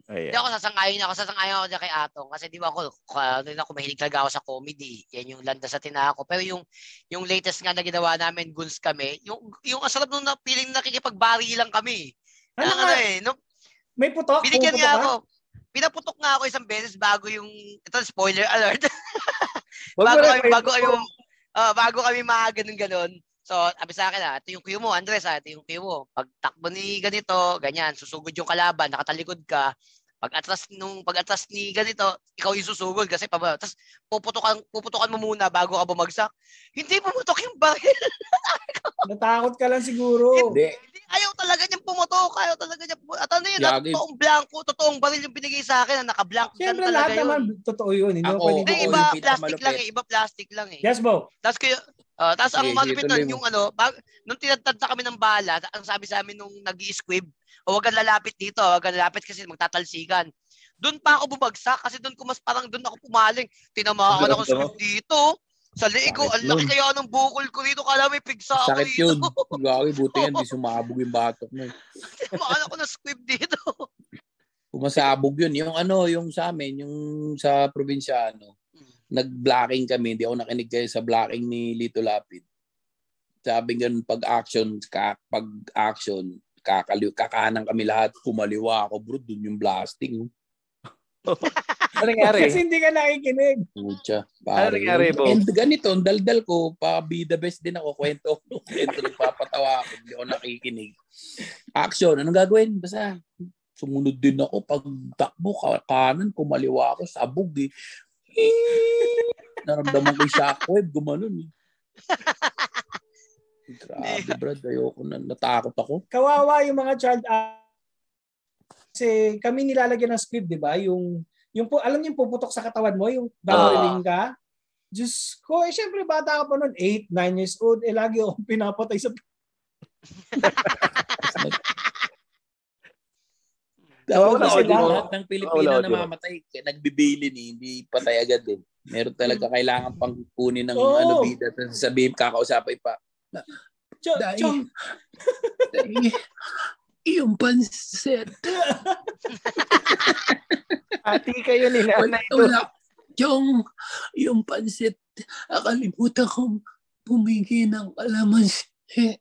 S3: Hindi
S5: Ayan.
S3: ako sasangayon ako, sasangayon ako dyan kay Atong. Kasi di ba ako, uh, din ako mahilig talaga ako sa comedy. Yan yung landa sa tinako. Pero yung yung latest nga na ginawa namin, Guns kami, yung, yung ang sarap nung na, feeling nakikipagbari lang kami.
S2: Ano
S3: Ano,
S2: nga?
S3: ano eh, no,
S2: May putok?
S3: binigyan nga
S2: ka?
S3: ako. Pinaputok nga ako isang beses bago yung, ito spoiler alert, bago kami, bago kami, ah, bago kami mga ganun ganon. So, sabi sa akin ah, ito yung cue mo, Andres ah, ito yung cue mo. Pag takbo ni ganito, ganyan, susugod yung kalaban, nakatalikod ka. Pag atras nung pag atras ni ganito, ikaw yung susugod kasi pa Tapos puputukan puputukan mo muna bago ka bumagsak. Hindi pumutok yung baril.
S2: Natakot ka lang siguro.
S4: Hindi.
S3: Hindi, ayaw talaga niyang pumutok. Ayaw talaga niya pumutok. At ano yun,
S4: Yagi.
S3: totoong blanco, totoong baril yung binigay sa akin, na naka-blank. Ganun
S2: Siyempre
S3: talaga
S2: lahat
S3: yun.
S2: naman totoo yun. Hindi
S4: Ako,
S3: Hindi,
S4: Oo,
S3: iba plastic lang eh. Iba plastic lang eh.
S2: Yes, Bo.
S3: Tapos kayo, uh, tapos ang malupit
S4: mo.
S3: yung ano, bag, nung tinatad na kami ng bala, ang sabi sa amin nung nag squib o wag kang lalapit dito, wag kang lalapit kasi magtatalsikan. Doon pa ako bumagsak kasi doon ko mas parang doon ako pumaling. Tinamaan ako ng squib dito. Sa leeg ko, ang
S4: Sakit
S3: laki kaya ng bukol ko dito. Kala may pigsa ako
S4: Sakit
S3: dito.
S4: yun. Gagi, buti yan, di sumabog yung batok mo.
S3: Tinamaan ako ng squib dito.
S4: Pumasabog yun. Yung ano, yung sa amin, yung sa probinsyano, nag-blocking kami. Hindi ako nakinig kayo sa blocking ni Lito Lapid. Sabi ganun, pag action, ka, pag action, kakaliw, kakanan kami lahat, kumaliwa ako, bro, dun yung blasting.
S5: Ano nangyari?
S2: Kasi hindi ka nakikinig.
S4: Pucha.
S5: Ano nangyari, Bo?
S4: And ganito, ang daldal ko, pa be the best din ako, kwento ko, kwento, nagpapatawa ako, hindi ako nakikinig. Action, anong gagawin? Basta, sumunod din ako, pag takbo, ka- kanan, kumaliwa ako, sabog eh. Naramdaman ko yung shockwave, gumanon eh. Grabe, brad, ayoko na, natakot ako.
S2: Kawawa yung mga child act- kasi kami nilalagyan ng script, di ba? Yung, yung po, alam niyo yung puputok sa katawan mo, yung bariling ka. Diyos ko, eh syempre bata ka pa noon, 8, 9 years old, eh lagi akong pinapatay sa...
S4: Dapat
S5: Wala
S4: kasi
S2: mo?
S4: lahat ng Pilipino
S5: Wala
S4: na
S5: audio.
S4: mamatay, nagbibilin eh, hindi patay agad eh. Meron talaga kailangan pang kunin ng
S2: Oo.
S4: ano bida at sabihin kakausapay pa.
S2: Chong,
S4: Dahil-
S2: chong,
S4: Dahil, yung pansit.
S5: Ati kayo ni
S4: Wala,
S5: nanay
S4: wala. Yung, yung pansit, akalimutan kong pumingi ng kalamansi.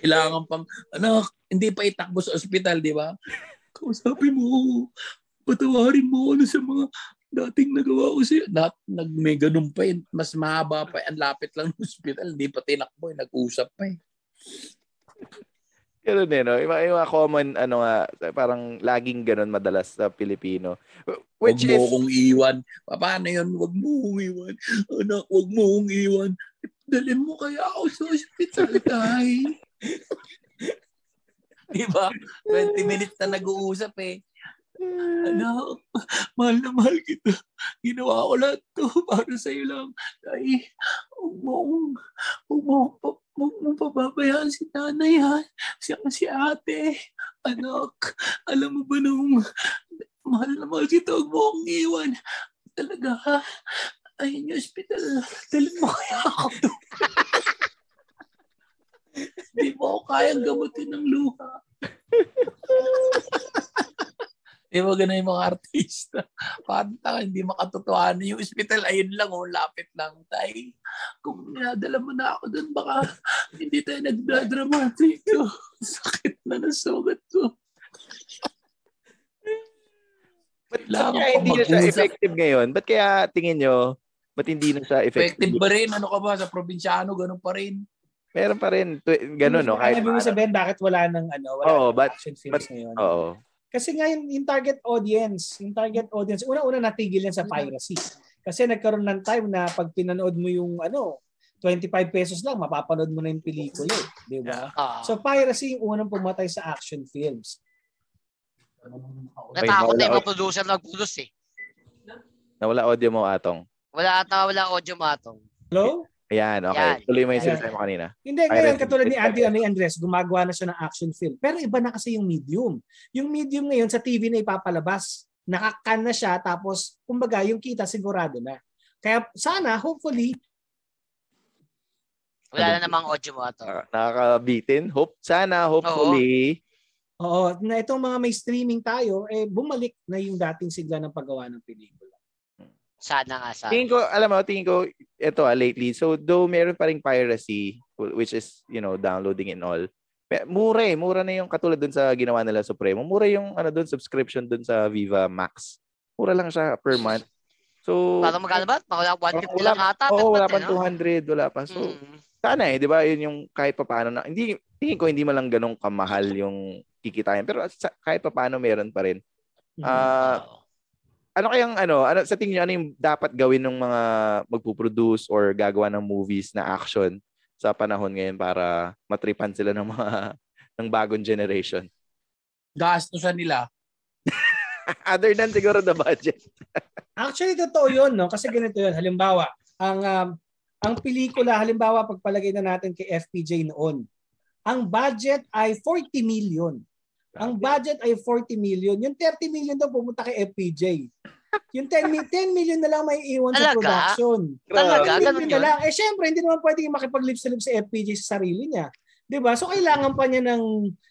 S4: Kailangan pang, ano, hindi pa itakbo sa ospital, di ba? Kausapin mo, ako. patawarin mo ano sa mga dating nagawa ko sa'yo. Nat, nag, may ganun pa yun. Mas mahaba pa. Ang lapit lang ng ospital. Hindi pa tinakbo. eh. Nag-usap pa eh.
S5: Ganun eh, no? Yung, yung mga common, ano nga, parang laging ganun madalas sa Pilipino. Which
S4: Huwag mo
S5: is,
S4: akong iwan. Pa- Paano yun? Huwag mo akong iwan. Anak, huwag mo akong iwan. Dalhin mo kaya ako sa ospital, tay. Di ba? 20 minutes na nag-uusap eh. Anak, mahal na mahal kita. Ginawa ko lahat to para sa'yo lang. Tay, huwag mo akong, huwag mo, pababayaan si nanay ha. Siya si ate. Anak, alam mo ba nung mahal na mahal kita, huwag mo akong iwan. Talaga ha? Ayun yung hospital. Dalhin mo kaya ako. Hindi mo ako kayang gamutin ng luha. Di ba ganun yung mga artista? Parang taka, hindi makatotohanan. Yung hospital, ayun lang, oh, lapit lang. Tay, kung nadala mo na ako doon, baka hindi tayo nagdadramatic. Oh, sakit na ng sugat ko.
S5: ba't kaya hindi na siya effective ngayon? Ba't kaya tingin nyo, ba't hindi na siya effective?
S4: Effective ba rin? Ano ka ba? Sa probinsyano, ganun pa rin.
S5: Meron pa rin. Ganun, no? Kahit
S2: Ibig mo sabihin, bakit wala ng ano, wala
S5: Oo,
S2: ng
S5: but-
S2: action films
S5: but-
S2: ngayon?
S5: Oo.
S2: Kasi nga yung, yung target audience, yung target audience, una-una natigil yan sa piracy. Kasi nagkaroon ng time na pag pinanood mo yung ano, 25 pesos lang, mapapanood mo na yung pelikula. eh, Di ba?
S3: Ah.
S2: So piracy yung unang pumatay sa action films.
S3: Natakot na
S5: wala-
S3: yung mga producer na nag-produce eh.
S5: Nawala audio mo, Atong.
S3: Wala ata, wala audio matong.
S2: Hello?
S5: Ayan, okay.
S3: Yan.
S5: Tuloy mo yung sinasabi mo kanina.
S2: Hindi, ngayon, katulad ni. Andy May Andres, gumagawa na siya ng action film. Pero iba na kasi yung medium. Yung medium ngayon sa TV na ipapalabas, nakakan na siya, tapos, kumbaga, yung kita sigurado na. Kaya sana, hopefully,
S3: Wala na namang audio mo ato.
S5: Naka- Nakakabitin. Hope, sana, hopefully.
S2: oo, na itong mga may streaming tayo, eh, bumalik na yung dating sigla ng paggawa ng pelikula.
S3: Sana nga sana.
S5: Tingin ko, alam mo, tingin ko, ito ah, lately, so though meron pa rin piracy, which is, you know, downloading and all, mura eh, mura na yung katulad dun sa ginawa nila Supremo. Mura yung ano dun, subscription dun sa Viva Max. Mura lang siya per month. So,
S3: Parang magkano ba? Wala 150
S5: wala-
S3: lang ata.
S5: Oo,
S3: per
S5: wala
S3: eh, no?
S5: 200, wala pa. So,
S3: Mm.
S5: sana eh, di ba, yun yung kahit pa paano na, hindi, tingin ko hindi man lang ganun kamahal yung kikitain. Pero sa, kahit pa paano meron pa rin. Ah,
S3: Oo.
S5: Ano kayang ano, ano sa tingin niyo ano yung dapat gawin ng mga magpo-produce or gagawa ng movies na action sa panahon ngayon para matripan sila ng mga ng bagong generation?
S4: Gastusan nila.
S5: Other than siguro the budget.
S2: Actually, totoo yun, no? Kasi ganito yun. Halimbawa, ang um, ang pelikula, halimbawa, pagpalagay na natin kay FPJ noon, ang budget ay 40 million. Ang budget ay 40 million. Yung 30 million daw pumunta kay FPJ. Yung 10, mi- 10 million na lang may iwan sa production.
S3: Talaga?
S2: 10
S3: Ganun
S2: na lang. Eh syempre, hindi naman pwedeng makipag-lips to lips sa FPJ sa sarili niya. 'Di ba? So kailangan pa niya ng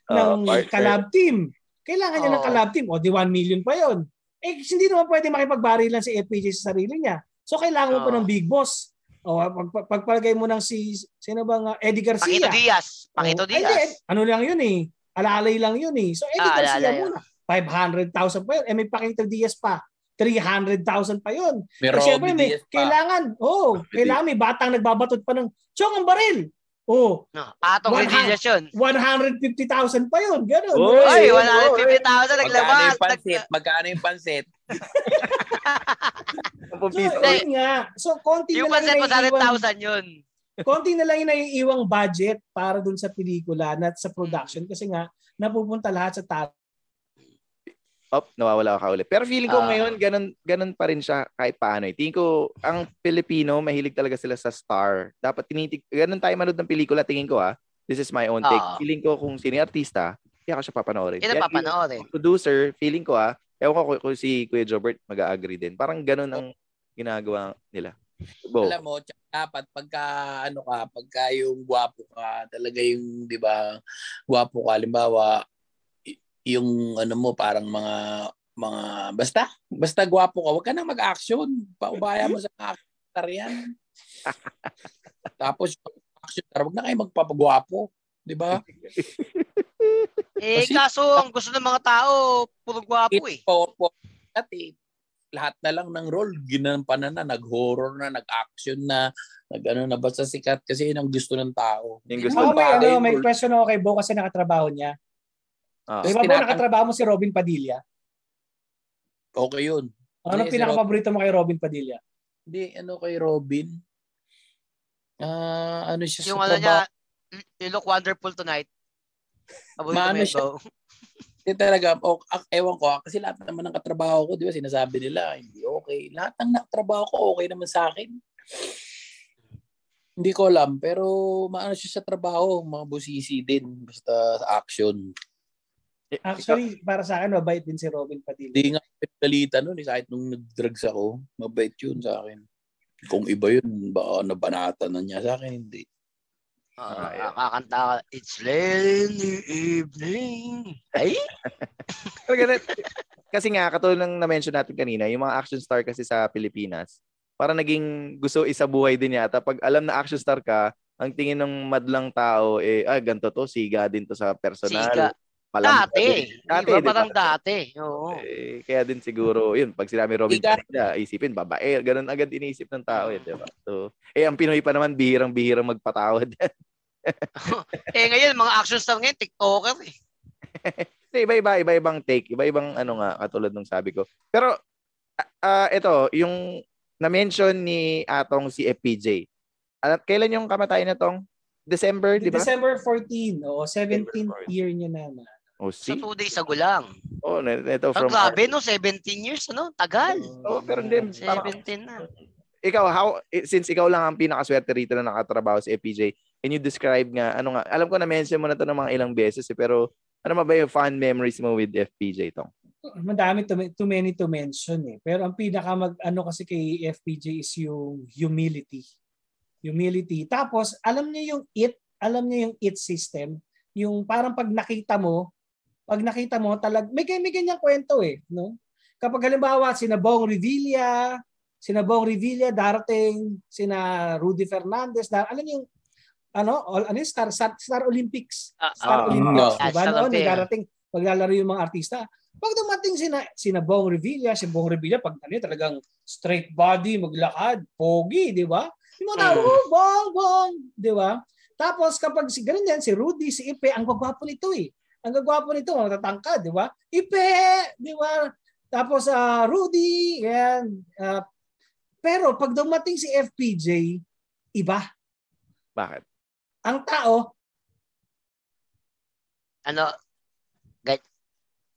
S2: ng
S5: Ah, partner.
S2: collab team. Kailangan niya ng collab team. O di 1 million pa 'yon. Eh hindi naman pwede makipagbarilan si FPJ sa sarili niya. So kailangan mo pa
S3: Oo.
S2: ng big boss. O pag, pag- pagpalagay mo ng si sino bang uh, Eddie Garcia.
S3: Pakito Diaz. Pakito
S2: Oh, ay,
S3: Diaz.
S2: ano lang yun eh. Alalay lang yun eh. So Eddie
S3: Ah,
S2: Garcia
S3: alalay.
S2: muna. 500,000 pa yun. Eh may Pakito Diaz pa. 300,000 pa yun.
S4: May
S2: Eh, syempre,
S4: Robby
S2: may,
S4: Diaz pa.
S2: kailangan, oh, kailangan may batang nagbabatot pa ng chong ang baril. Oh,
S3: No, Atong
S2: One
S3: Redillas yun.
S2: 150,000 pa yun. Ganun.
S5: Oh,
S3: Ay, 150,000
S4: Magkano
S3: naglabas.
S4: yung pansit? Magkano yung pansit?
S2: So,
S5: piso.
S2: yun nga. So, konti
S3: Yung
S2: na lang
S3: pansit
S2: yung naiiwang,
S3: 100,000 yun.
S2: Konti na lang yung naiiwang budget para dun sa pelikula at sa production kasi nga napupunta lahat sa tao.
S5: Op, nawawala ka ulit. Pero feeling ko
S3: Ah.
S5: ngayon, ganun, ganun pa rin siya kahit paano. Eh. Tingin ko, ang Pilipino, mahilig talaga sila sa star. Dapat tinitig, ganun tayo manood ng pelikula, tingin ko ah. This is my own take.
S3: Ah.
S5: Feeling ko kung sino yung artista, kaya ko siya papanoorin. Yan,
S3: papanoorin.
S5: yung producer, feeling ko ah, ewan ko kung, kung si Kuya Jobert mag-agree din. Parang ganun ang ginagawa nila. Go.
S4: Alam mo, dapat pagka ano ka, pagka yung gwapo ka, talaga yung 'di ba, gwapo ka halimbawa yung ano mo parang mga mga basta basta gwapo ka, wag ka nang mag-action. Paubaya mo sa action star yan. Tapos action star, wag na kayo magpapagwapo, 'di ba?
S3: Eh,
S4: Kasi-
S3: kaso ang gusto ng mga tao, puro gwapo eh.
S4: Po, po, dati, lahat na lang ng role, ginampanan na, nag-horror na, nag-action na, nag-ano na, basta sikat kasi yun ang gusto ng tao.
S5: Yung gusto
S2: Ako may, ano, may question ako kay Bo kasi nakatrabaho niya.
S5: Ah.
S2: Di ba po
S4: tinatang-
S2: nakatrabaho mo si Robin Padilla?
S4: Okay yun.
S2: Ano
S4: si
S2: pinaka-paborito mo kay Robin Padilla?
S4: Hindi, ano kay Robin? Ah, ano siya
S3: Yung
S4: sa
S3: ano niya,
S4: trabaho?
S3: mm, you look wonderful tonight. Paborito
S4: Maano siya? Hindi talaga, oh, ewan ko, ah, kasi lahat naman ng katrabaho ko, di ba, sinasabi nila, hindi okay. Lahat ng nakatrabaho ko, okay naman sa akin. Hindi ko alam, pero maano siya sa trabaho, mga busisi din, basta sa action.
S5: Eh,
S2: Actually, para sa akin, mabait din si Robin Padilla.
S4: Hindi nga pinagalitan nun, eh, kahit nung nag-drugs ako, mabait yun sa akin. Kung iba yun, baka nabanatan na niya sa akin, hindi.
S3: Ah,
S5: Ah, yeah.
S3: kakanta ka, It's late in the evening. Ay?
S5: Kasi nga, katulad ng na-mention natin kanina, yung mga action star kasi sa Pilipinas, para naging gusto isa buhay din yata. Pag alam na action star ka, ang tingin ng madlang tao, eh, ah, ganito to, siga din to sa personal.
S3: Siga.
S5: Palampas
S3: Dati. Dati,
S5: di ba?
S3: Parang dati. Oo.
S5: Eh, kaya din siguro, yun, pag sinabi Robin. Padilla, isipin, babae, ganun agad iniisip ng tao, eh, di ba? So, eh, ang Pinoy pa naman, bihirang-bihirang magpatawad.
S3: Eh ngayon, mga action star ngayon, TikToker eh.
S5: Kasi iba-iba, iba-ibang take, iba-ibang ano nga, katulad ng sabi ko. Pero, ah, ah, ito, yung na-mention ni Atong si FPJ. Alam, kailan yung kamatayan na tong? December, di ba?
S2: December 14, o 17th
S5: December 14.
S2: year niya na.
S5: Oh,
S3: Sa
S5: see?
S3: two days ago lang.
S5: Oh, na- ito
S3: Ang
S5: from...
S3: grabe, no? 17 years, ano? Tagal.
S5: Oh, pero hindi, parang,
S3: 17 na.
S5: ikaw, how, eh, since ikaw lang ang pinakaswerte rito na nakatrabaho sa FPJ, can you describe nga, ano nga, alam ko na mention mo na to ng mga ilang beses, eh, pero ano ba yung fun memories mo with FPJ, Tong?
S2: madami to, too many to mention eh. Pero ang pinaka mag ano kasi kay FPJ is yung humility. Humility. Tapos alam niya yung it, alam niya yung it system, yung parang pag nakita mo, pag nakita mo talag may may ganyang kwento eh, no? Kapag halimbawa sina Bong Revilla, sina Bong Revilla darating, sina Rudy Fernandez, dar alam niyo yung ano, all, ano yung Star, Star, Star Olympics.
S3: Ah,
S2: Star
S5: ah,
S2: Olympics,
S3: mm.
S2: di ba?
S3: Star
S2: Noon, darating, paglalaro yung mga artista. Pag dumating sina, sina Bong Revilla, si Bong Revilla, pag ano, talagang straight body, maglakad, pogi, di ba? Yung mga tao,
S3: Mm.
S2: oh, Bong, Bong, di ba? Tapos kapag si ganun yan, si Rudy, si Ipe, ang gagwapo nito eh. Ang gagwapo nito, matatangkad, di ba? Ipe, di ba? Tapos ah Rudy, yan. Ah, pero pag dumating si FPJ, iba.
S5: Bakit?
S2: Ang tao,
S3: Ano? Gay-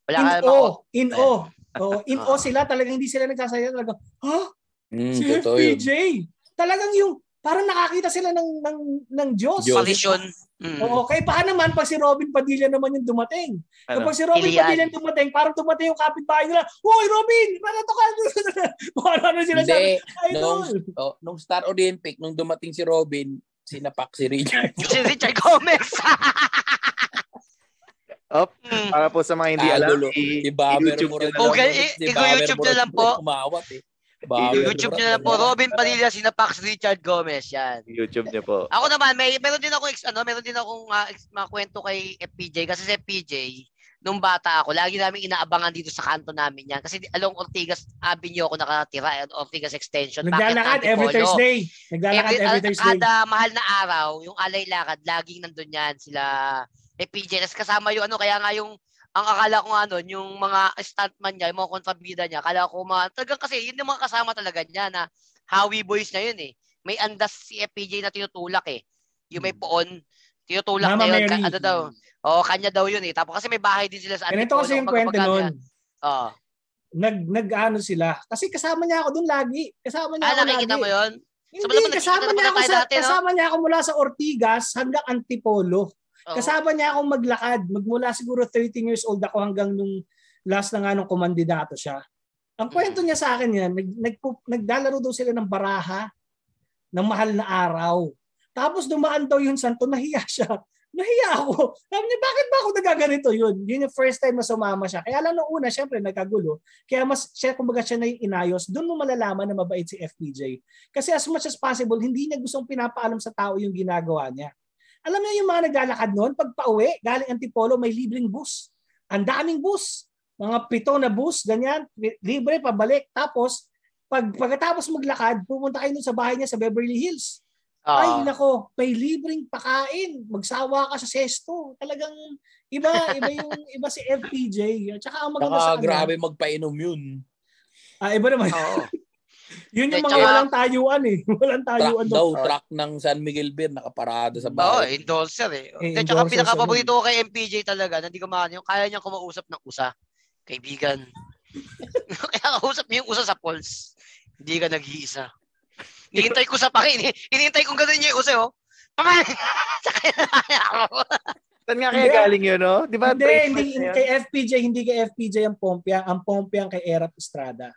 S3: Wala
S2: in
S3: ka
S2: in o. Oo, in o sila, talagang hindi sila nagsasaya talaga. Ha?
S4: Mm,
S2: si. FPJ. Talagang yung parang nakakita sila ng ng ng Diyos.
S4: Diyos.
S3: Posisyon. Mm.
S2: Oo, kaya pa naman pag si Robin Padilla naman yung dumating.
S5: Ano?
S2: Kapag si Robin
S3: Ilian.
S2: Padilla yung dumating, parang dumating yung kapitbahay nila. Hoy, Robin! Manato ka! Paano ano sila?
S4: Hindi, nung, oh, nung Star Olympic, nung dumating si Robin, sinapak si Richard.
S3: Si Richard Gomez.
S5: Up,
S3: Mm.
S5: para po sa mga hindi alam,
S4: Kagulo.
S5: i-
S4: mo
S5: nyo
S4: rin.
S5: na lang.
S3: Okay,
S4: Si
S3: i-
S4: Bummer
S3: i-YouTube
S4: rin
S3: lang po.
S4: Kumawat eh. Bummer
S2: YouTube
S3: YouTube nyo na po. Robin Padilla, sinapak si Richard Gomez. Yan.
S5: YouTube niyo po.
S3: Ako naman, may meron din ako ex, ano, meron din akong uh, ex, mga kwento kay FPJ kasi si FPJ nung bata ako, lagi namin inaabangan dito sa kanto namin yan. Kasi along Ortigas Avenue ako nakatira, at Ortigas Extension.
S2: Naglalakad every
S3: Antipolo?
S2: Thursday. Naglalakad
S3: Every,
S2: every Thursday.
S3: Kada mahal na araw, yung alay lakad, laging nandun yan sila FPJ. Tapos kasama yung ano, kaya nga yung ang akala ko nga nun, yung mga stuntman niya, yung mga kontrabida niya, akala ko mga, talagang kasi yun yung mga kasama talaga niya na Howie Boys na yun eh. May andas si FPJ na tinutulak eh. Yung may poon, tinutulak
S2: Mama
S3: na yun.
S2: Mary.
S3: Ano daw? Oo, kanya daw yun eh. Tapos kasi may bahay din sila sa
S2: Ganito
S3: Antipolo.
S2: kasi yung kwento nun.
S3: Oo.
S2: Nag, nag-ano sila. Kasi kasama niya ako dun lagi. Kasama niya
S3: Ah,
S2: ako
S3: nakikita
S2: lagi.
S3: mo yun?
S2: Hindi,
S3: So,
S2: kasama niya ako sa,
S3: dati, no?
S2: kasama niya ako mula sa Ortigas hanggang Antipolo.
S3: Oo.
S2: Kasama niya akong maglakad. Magmula siguro 13 years old ako hanggang nung last na nga nung kumandidato siya. Ang kwento niya sa akin yan, nag, nag, naglalaro daw sila ng baraha ng mahal na araw. Tapos dumaan daw yung santo, nahiya siya. Nahiya ako. Sabi niya, bakit ba ako nagaganito yun? Yun yung first time na sumama siya. Kaya lang nung una, syempre, nagkagulo. Kaya mas, siya, kumbaga siya na yung inayos. Doon mo malalaman na mabait si FPJ. Kasi as much as possible, hindi niya gustong pinapaalam sa tao yung ginagawa niya. Alam niyo yung mga naglalakad noon, pag pauwi, galing Antipolo, may libreng bus. Ang daming bus. Mga pito na bus, ganyan, libre pabalik. Tapos, pag pagkatapos maglakad, pupunta kayo sa bahay niya sa Beverly Hills.
S3: Oo.
S2: Ay, nako, may libreng pakain. Magsawa ka sa sesto. Talagang iba, iba yung iba si FPJ. At saka ang maganda sa
S4: Saka grabe magpainom yun.
S2: ah, iba naman.
S3: Oo.
S2: Yun yung mga
S3: tsaka-
S2: walang tayuan eh. Walang
S4: Truck
S2: tayuan
S4: daw,
S2: doon.
S4: truck ng San Miguel Beer, nakaparada sa
S3: Oo,
S4: bahay.
S3: endorser eh.
S2: Eh,
S3: Eh, tsaka pinaka-paborito ko kay MPJ talaga, na hindi ko maano yung kaya niyang kumausap ng usa. Kaibigan. kaya kausap niya yung usa sa pulse. Hindi ka nag-iisa. Hinihintay ko sa pakin. Hinihintay kong niya yung usa, oh. Ako.
S5: Saan nga kaya galing yun, no? Di ba?
S2: Hindi, hindi, kay FPJ, hindi kay FPJ ang Pompiang. Ang Pompiang kay Erap Estrada.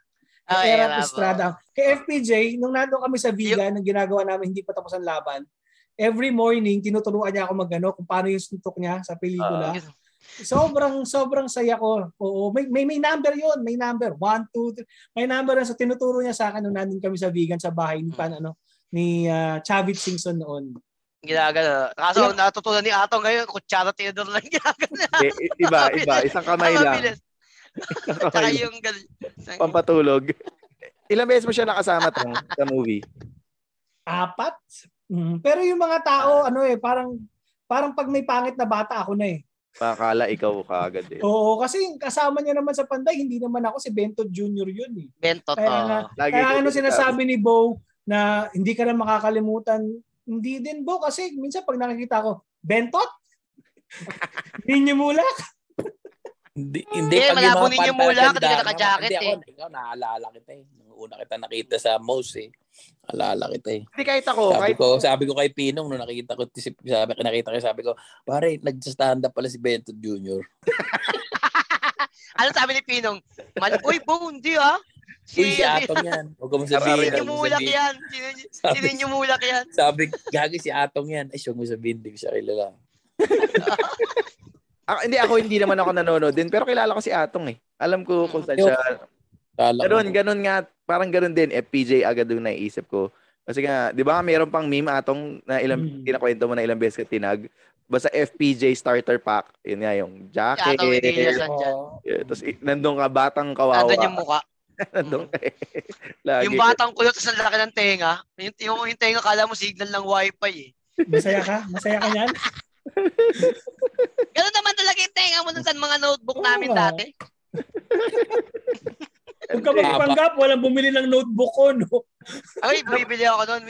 S2: Kay
S3: Ah,
S2: Erap
S3: yeah,
S2: Estrada. Kay FPJ, nung nandun kami sa Viga, nung ginagawa namin hindi pa tapos ang laban, every morning, tinuturuan niya ako magano kung paano yung suntok niya sa pelikula.
S3: Ah.
S2: Sobrang, sobrang saya ko. Oo, may, may, may number yon may number. One, two, three. May number na. So, tinuturo niya sa akin nung nandun kami sa Vegan sa bahay ni, pan, ano, ni uh, Chavit Singson noon.
S3: Ginagano. Kaso ang natutunan ni Ato ngayon, kutsara Theodore lang ginagano.
S5: Iba, iba. Isang kamay lang. Isang
S3: Tsaka
S5: kamay lang.
S3: yung gal-
S5: Pampatulog. Ilang beses mo siya nakasama tong sa movie?
S2: Apat? Mm, pero yung mga tao, ano eh, parang parang pag may pangit na bata ako na eh.
S5: Pakala ikaw ka agad eh.
S2: Oo, kasi kasama niya naman sa Panday, hindi naman ako si Bento Jr. yun eh. Kaya nga,
S5: Lagi
S2: Kaya
S5: ko
S2: ano
S5: sinasabi.
S2: ni Bo na hindi ka na makakalimutan, hindi din Bo kasi minsan pag nakikita ko, Bentot? Ninyumulak?
S4: Hindi, hindi
S3: Eh,
S4: pag yung
S3: malabo ninyo
S4: pantay
S3: mula,
S4: ganda,
S3: hindi ka naka-jacket
S4: Hindi ako,
S3: eh.
S4: ikaw naalala kita eh. Nung una kita nakita sa Mouse eh. Alala kita eh.
S5: Hindi kahit ako,
S4: Sabi
S5: kahit
S4: ko, sabi ko kay Pinong nung nakita ko, si- sabi, nakita ko, sabi ko, pare, nag-stand up pala si Bento Jr.
S3: ano sabi ni Pinong? Man, uy, bo, hindi ah.
S4: Uy, si Atong yan. Huwag mo sabihin.
S3: yung
S4: huwag mo
S3: mulak
S4: sabihin.
S3: yan? Sino,
S4: Sabi-
S3: sino yung mulak yan?
S4: Sabi, gagi si Atong yan. Ay, huwag mo sabihin, hindi ko siya kilala.
S5: ako, hindi ako hindi naman ako nanonood din pero kilala ko si Atong eh. Alam ko kung saan
S4: Yo.
S5: Siya.
S4: Kala ko.
S5: Ganun, ganun nga, parang ganun din FPJ agad yung naisip ko. Kasi nga, 'di ba mayroon pang meme Atong na ilang
S2: Hmm.
S5: kinakwento mo na ilang beses ka tinag. Basta FPJ starter pack, yun nga yung jacket.
S2: Oo.
S5: Yeah, tapos i- nandun ka batang kawawa.
S3: Andun yung mukha.
S5: nandun ka eh. Lagi.
S3: Yung batang kulot sa laki ng tenga. Yung, yung, yung tenga kala mo signal ng wifi eh.
S2: Masaya ka? Masaya ka niyan?
S3: Ganun naman talaga yung tenga mo nung mga notebook
S2: Oo
S3: namin dati.
S2: Huwag ka magpanggap, walang bumili ng notebook ko, no?
S3: Ay, bumibili ako noon.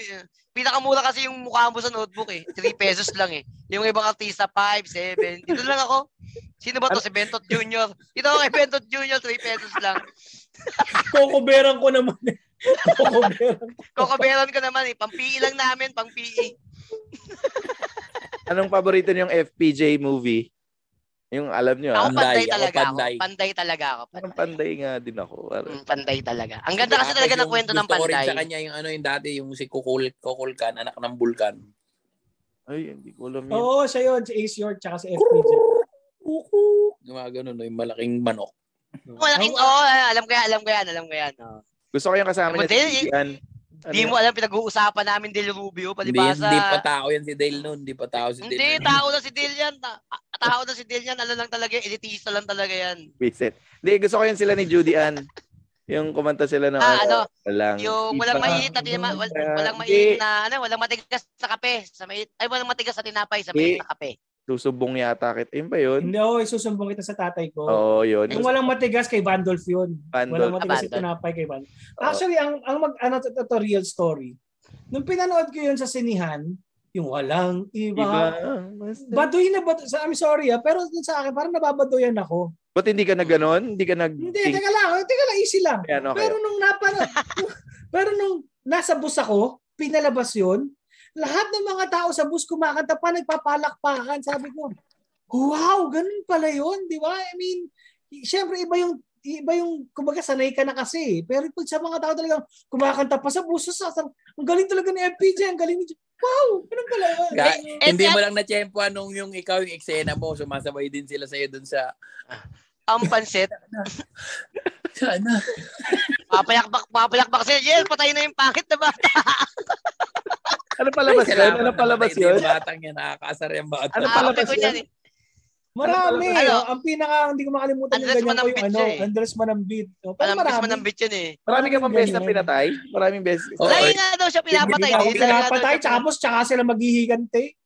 S3: Pinakamura kasi yung mukha mo sa notebook eh. 3 pesos lang eh. Yung ibang artista, 5, 7. Dito lang ako. Sino ba to? Si Bentot Jr. Dito ako kay Bentot Jr. 3 pesos lang.
S2: Kokoberan ko naman. eh. Kokoberan.
S3: Kokoberan ko naman eh. Pang-PE lang namin, pang-PE.
S5: Anong paborito niyong FPJ movie? Yung alam niyo,
S3: Ako
S5: ah.
S4: Panday,
S3: panday talaga ako.
S4: panday.
S3: Panday talaga ako.
S5: Parang
S3: Panday.
S5: panday nga din ako. Parang-
S3: Mm, panday talaga. Ang ganda kasi talaga ng kwento ng
S4: gusto
S3: panday.
S4: sa kanya yung ano yung dati, yung si Kukul, Kukulkan, anak ng Bulkan.
S5: Ay, hindi ko alam yun.
S2: Oo, siya yun. Si Ace York tsaka si FPJ.
S4: Yung mga ganun, no, yung malaking manok.
S3: Malaking, oo, oh, alam ko yan, alam ko yan, alam ko yan. Oh.
S5: Gusto ko yung kasama niya si Ian.
S3: Di mo alam, pinag-uusapan namin Del Rubio,
S4: Hindi,
S3: palibasa.
S4: hindi pa tao yan si Dale noon. Hindi pa tao si Dale.
S3: Hindi, tao na si Del yan. Ta- tao na si Del yan. Ano lang talaga, yan, elitista lang talaga yan.
S5: Visit. Hindi, gusto ko yun sila ni Judy Ann. Yung kumanta sila ng
S3: Ah, ano?
S5: walang
S3: Yung walang mainit na tinama, wal, walang
S5: Hindi.
S3: mainit na, ano, walang matigas sa kape. Sa mainit, ay, walang matigas sa tinapay, sa mainit na kape.
S5: Susubong yata kita. Yun ba yun?
S2: Hindi, oh, isusumbong kita sa tatay ko.
S5: Oo, yun.
S2: Yung walang matigas kay Vandolph yun.
S5: Vandolph.
S2: Walang matigas
S3: Ah,
S2: si
S3: Vandolph.
S2: tinapay kay Vandolph. Actually, ang, ang mag, ano, to, to, to, real story. Nung pinanood ko yun sa sinihan, yung walang iba.
S5: Iba. basta-
S2: Baduy na. Sa, I'm sorry ah, pero dun sa akin, parang nababadoyan ako.
S5: Ba't hindi ka na ganon? Hindi ka nag...
S2: Hindi, teka lang. Teka lang, easy lang.
S5: Yan, okay.
S2: Pero nung napana, pero nung nasa bus ako, pinalabas yun, lahat ng mga tao sa bus kumakanta pa, nagpapalakpakan. Sabi ko, wow, ganun pala yun, di ba? I mean, syempre iba yung iba yung kumbaga sanay ka na kasi. Pero pag sa mga tao talagang kumakanta pa sa bus, sa, sa, ang galing talaga ni FPJ, ang galing ni Wow, ganun pala.
S4: Ga-
S3: Eh,
S4: hindi
S3: eh,
S4: mo lang na-tsempohan nung yung ikaw yung eksena mo, sumasabay din sila sa'yo dun sa
S3: Ang pansit,
S4: sana.
S3: Papayakbak, papayakbak kasi, yes, patay na yung pangit na bata.
S5: Ano palabas yun? Ano palabas yun?
S4: yung batang yan, nakakasar yung bata.
S5: Ano
S3: Ah,
S5: palabas yun?
S2: Marami.
S3: Ano?
S2: oh. Ang pinaka, hindi ko makalimutan yung
S3: Andres
S2: ganyan ko yung ano,
S3: siya eh.
S2: Andres Manambit. Oh,
S3: Alam ko
S2: marami.
S3: manambit yun eh.
S5: Marami ka pang beses na pinatay? Maraming beses.
S4: Oo.
S3: Lagi nga daw siya pinapatay.
S2: Hindi pinapatay,
S3: siya
S2: tapos tsaka sila maghihigante.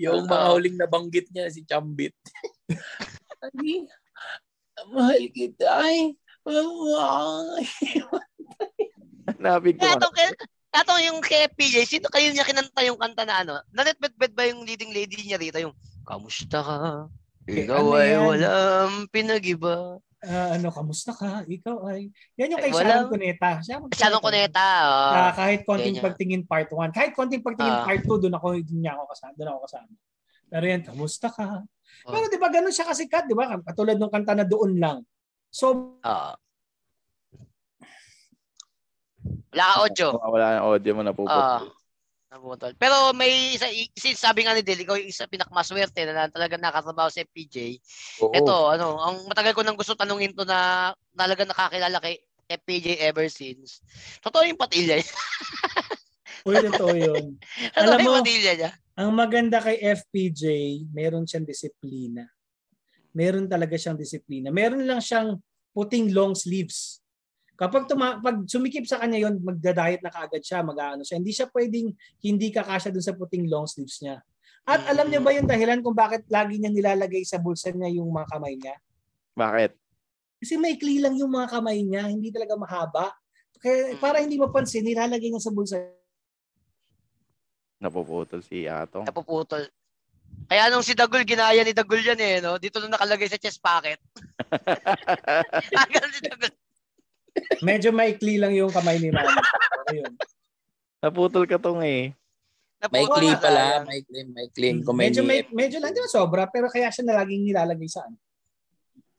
S4: Yung mga huling nabanggit niya, si Chambit. Ay, mahal kita. Ay, ay.
S5: Hanapin ko.
S3: Kaya, itong yung kay PJ, sino kayo niya kinanta yung kanta na ano? Nanetbet-bet ba yung leading lady niya rito? Yung, Kamusta ka? Ikaw
S2: Ano
S3: ay
S2: yan?
S3: walang pinag-iba.
S2: Ah, ano, kamusta ka? Ikaw ay... Yan yung kay Sharon Cuneta. Sharon
S3: Cuneta. oh.
S2: Ah, kahit konting
S3: Ganyan.
S2: pagtingin part 1. Kahit konting pagtingin
S3: Ah.
S2: part 2, doon ako, doon niya ako kasama. Doon ako kasama. Pero yan, kamusta ka?
S3: Oh.
S2: Pero di ba ganun siya kasikat, di ba? Katulad ng kanta na doon lang. So,
S3: Oo. Wala ka audio.
S5: Wala na audio mo na po.
S3: Ah. Nabutol. Pero may isa, since sabi nga ni Del, ikaw yung isa pinakamaswerte na talaga nakatrabaho sa FPJ.
S5: Oo.
S3: Ito, ano, ang matagal ko nang gusto tanungin to na talaga nakakilala kay FPJ ever since. Totoo yung patilya niya.
S2: uy, totoo yun. Alam mo,
S3: patilya niya.
S2: Ang maganda kay FPJ, meron siyang disiplina. Meron talaga siyang disiplina. Meron lang siyang puting long sleeves. Kapag tuma- pag sumikip sa kanya yon, magda-diet na kaagad siya, mag-aano siya. Hindi siya pwedeng hindi kakasya dun sa puting long sleeves niya. At alam niyo ba yung dahilan kung bakit lagi niya nilalagay sa bulsa niya yung mga kamay niya?
S5: Bakit?
S2: Kasi maikli lang yung mga kamay niya, hindi talaga mahaba. Kaya para hindi mapansin, nilalagay niya sa bulsa.
S5: Napuputol si Atong.
S3: Napuputol. Kaya nung si Dagul, ginaya ni Dagul yan eh, no? Dito na nakalagay sa chest pocket. Tagal si Dagul.
S2: Medyo maikli lang yung kamay ni Manny. Ayun.
S5: Naputol ka tong eh.
S4: May
S3: Naputo
S4: clean
S3: na
S4: pala.
S3: sayang.
S4: May clean. May clean. Kung may
S2: Medyo, may, medyo lang, di ba sobra, pero kaya siya na laging nilalagay sa ano.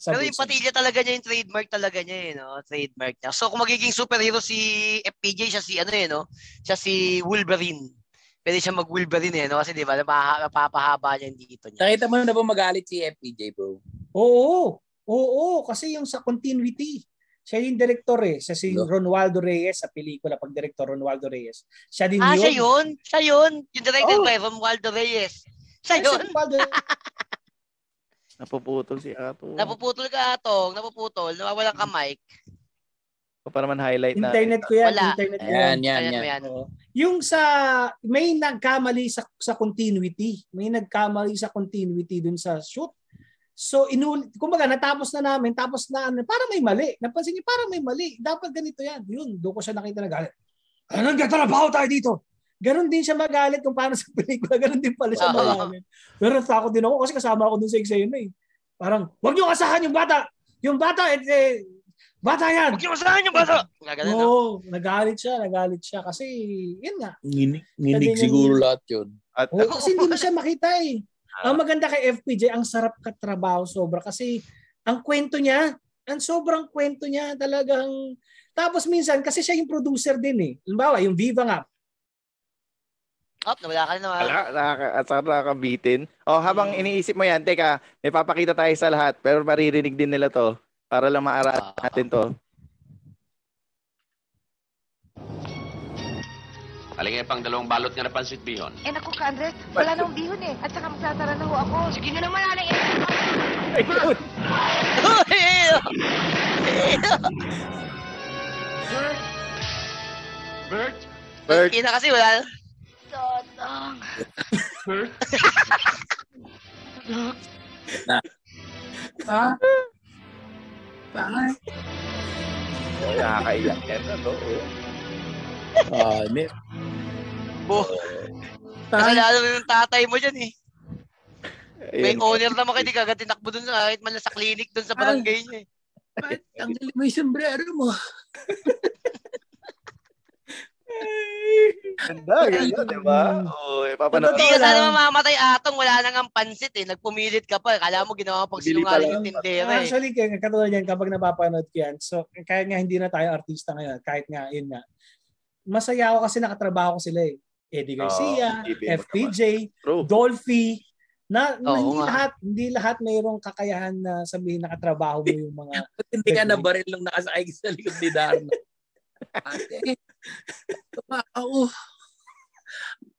S2: Sa
S3: Pero yung patilya talaga niya, yung trademark talaga niya, eh, no? Trademark niya. So, kung magiging superhero si FPJ, siya si, ano eh, no? Siya si Wolverine. Pwede siya mag-Wolverine, eh, no? Kasi, di ba, napapahaba niya yung dito niya.
S4: Nakita mo na ba magalit si FPJ, bro?
S2: Oo. Oo, kasi yung sa continuity. Siya yung director eh. Siya si
S4: No.
S2: Ronaldo Reyes sa pelikula pag director Ronaldo Reyes. Siya din
S3: Ah,
S2: yun.
S3: siya yun? Siya yun? Yung directed
S2: Oh.
S3: by Romualdo Reyes. Siya
S2: Siya
S3: yun?
S2: si Ronaldo
S5: Napuputol si Ato.
S3: Napuputol ka, Atong. Napuputol. Nawawalan ka, Mike.
S5: Para man highlight na.
S2: Internet ko yan.
S3: Wala.
S2: Internet ko yan.
S4: yan, yan.
S3: yan.
S2: Oo. Yung sa may nagkamali sa sa continuity. May nagkamali sa continuity dun sa shoot. So inul kumbaga natapos na namin tapos na ano, para may mali. Napansin niyo para may mali. Dapat ganito yan. Yun, doon ko siya nakita na galit. Ano nagtatrabaho tayo dito? Ganon din siya magalit kung paano sa pelikula. Ganon din pala siya
S3: Oo.
S2: magalit. Pero takot din ako kasi kasama ako dun sa eksena eh. Parang, wag niyo asahan yung bata. Yung bata, eh, eh bata yan.
S3: Huwag niyo masahan yung bata! Gaganon, no?
S2: Oo, nagalit siya, nagalit siya. Kasi, yun nga.
S4: Nginig,
S2: nginig
S4: siguro lahat yun.
S5: At,
S2: Oo, kasi hindi mo siya makita eh. Ang maganda kay FPJ, ang sarap katrabaho sobra. Kasi, ang kwento niya, ang sobrang kwento niya talagang... Tapos minsan, kasi siya yung producer din eh. Halimbawa, yung Viva nga,
S3: Oh, nawala ka na naman.
S5: Ala, nakaka, at saka nakakabitin. Oh, habang iniisip mo yan, teka, may papakita tayo sa lahat, pero maririnig din nila to para lang maaralan
S3: Ah.
S5: natin to.
S6: Halingay pang dalawang balot nga na pansit bihon.
S7: Eh naku ka, Andres, wala nang bihon eh. At saka magsasara na ho ako. Sige na naman, aling
S5: Ayun!
S6: Bert?
S5: Bert,
S3: Ina kasi wala.
S7: Dodong.
S6: Bert?
S5: Nakakaiyak yan. Ano? oh.
S4: Ah, ne.
S3: Bo. Kasi lalo yung tatay mo dyan eh. May
S5: Ayun.
S3: owner naman kayo, di kagad tinakbo dun sa kahit man lang sa clinic dun sa barangay niya eh.
S4: Tanggalin mo yung sombrero mo.
S5: Ganda, ganda, di ba? Oo, eh, papanood.
S3: Hindi ka sana mamamatay atong, wala nang ang pansit eh. Nagpumilit ka pa. Kala mo ginawa pag
S5: Bili pa
S3: sinungaling yung tindera eh.
S2: Actually, kaya katulad yan, kapag napapanood ko yan, so kahit nga hindi na tayo artista ngayon, kahit nga, yun nga, masaya ako kasi nakatrabaho ko sila eh. Eddie Garcia, FPJ,
S5: True.
S2: Dolphy, na, na
S3: Oo
S2: hindi
S3: nga.
S2: lahat hindi lahat mayroong kakayahan na sabihin nakatrabaho mo yung mga
S4: hindi ka na baril lang nakasakay sa likod ni Darna? Ate, ako.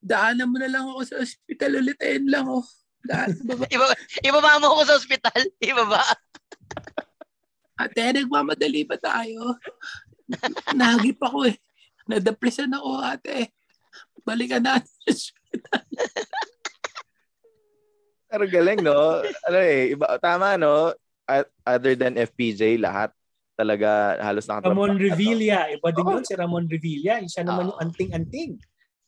S4: Daanan mo na lang ako sa ospital ulit. Ayun lang oh. Daan, baba.
S3: Iba, ibaba mo ako sa ospital. Ibaba.
S4: Ate, nagmamadali pa tayo. Nagip ako eh. Nadapresan ako ate. Balikan natin sa ospital.
S5: Pero galing, no? Ano eh, iba, tama, no? At- Other than FPJ, lahat talaga halos nakatrabaho.
S2: Ramon Revilla. Iba din yun si Ramon Revilla. Siya naman yung anting-anting.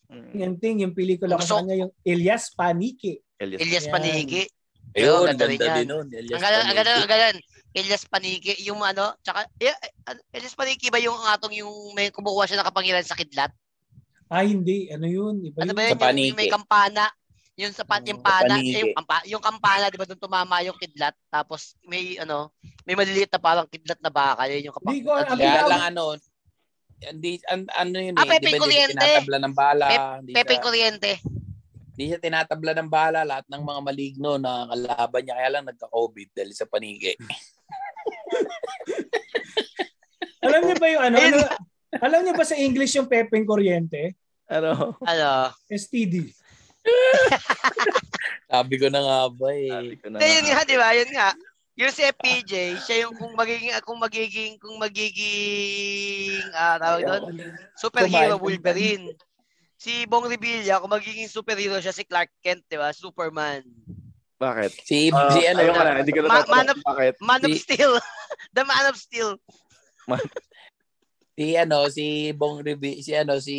S5: Mm.
S2: Yung anting, yung pelikula ko sa kanya, yung Elias Panike.
S5: Elias.
S3: Elias. Paniki.
S4: Ayun,
S3: ganda
S4: ganda
S3: rin yan.
S4: din nun. Elias
S3: Ang galan, ang
S4: Paniki.
S3: ang galan. Elias Paniki, yung ano, tsaka, eh, ano, Elias Paniki ba yung atong yung may kumukuha siya ng kapangyarihan sa kidlat?
S2: Ay, hindi. Ano yun? Iba
S3: Ano
S2: yun.
S3: ba yun?
S4: Sa
S3: Yung,
S4: paniki.
S3: yung may kampana. Yung sa pan, yung
S4: Sa
S3: pana, eh, yung, kampa, yung kampana, di ba doon tumama yung kidlat? Tapos may ano, may maliliit na parang kidlat na bakal. Yun yung
S2: Hindi
S3: kapag...
S2: ko.
S4: Kaya
S2: Ang-
S4: lang ano, hindi, an, ano yun
S3: Ah,
S4: eh, di
S3: Pepe
S4: ba hindi tinatabla ng bala. hindi,
S3: Pepe Kuryente.
S4: hindi siya tinatabla ng bala. Lahat ng mga maligno na kalaban niya. Kaya lang nagka-COVID dahil sa paniki.
S2: Alam niyo ba yung ano? Ano alam niyo ba sa English yung pepeng kuryente?
S5: Ano?
S3: Ano?
S2: STD.
S4: Sabi ko na nga ba eh.
S5: Sabi ko na
S3: Hindi, yun
S5: nga.
S3: di ba? Yun nga. Yung si FPJ, siya yung kung magiging, kung magiging, kung magiging, ah, tawag doon, superhero. Wolverine. Si Bong Revilla, kung magiging superhero siya, si Clark Kent, di ba? Superman.
S5: Bakit?
S4: Si,
S5: Ah,
S4: si ano,
S5: ayoko na, hindi ko na
S3: man of-
S5: bakit.
S3: Man of Steel. The Man of Steel.
S4: si ano, si Bong Revi, si ano, si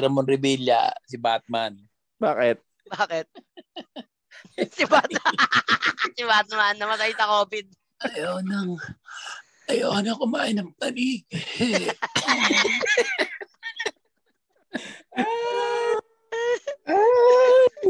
S4: Ramon Revilla, si Batman.
S5: Bakit?
S3: Bakit? si Batman. si Batman, namatay sa COVID.
S4: Ayaw nang, ayaw na kumain ng panig.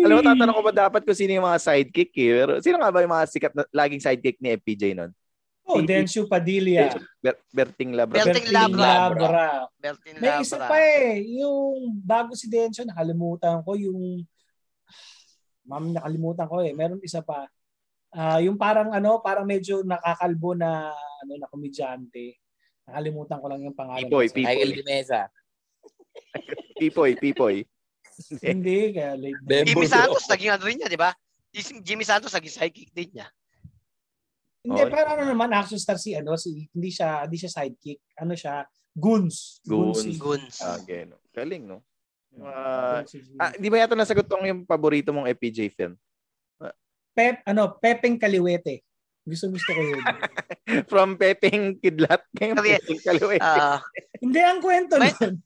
S5: Alam mo, tatanong ko ba dapat kung sino yung mga sidekick eh. Pero sino nga ba yung mga sikat na laging sidekick ni FPJ nun?
S2: Oh, Denshu Padilla.
S5: Ber- Berting Labra.
S3: Berting
S2: Berting
S3: Labra.
S2: Labra.
S3: Bertin
S2: May isa pa eh. Yung bago si Denshu, nakalimutan ko yung... Ma'am, nakalimutan ko eh. Meron isa pa. Ah, yung parang ano, parang medyo nakakalbo na ano na komedyante. Nakalimutan ko lang yung pangalan.
S5: Pipoy, Pipoy.
S4: Michael Di Mesa.
S5: Pipoy, Pipoy.
S2: Hindi, kaya late.
S3: Jimmy. Santos, naging ano rin niya, di ba? Si Jimmy Santos, naging sidekick din niya.
S2: Hindi,
S5: Okay.
S2: pero ano naman, action star si ano, si, hindi siya, hindi siya sidekick. Ano siya? Goons.
S5: Goons.
S2: si-
S3: Goons.
S5: Ah, okay, no. Galing, no?
S2: Si-
S5: Ah, di ba yata nasagot tong yung paborito mong FPJ film?
S2: Pep, ano, Pepeng Kaliwete. Gusto gusto ko yun.
S5: From Pepeng Kidlat kay. Pepeng Kaliwe.
S3: Ah,
S2: hindi, ang kwento
S3: May-
S2: nun.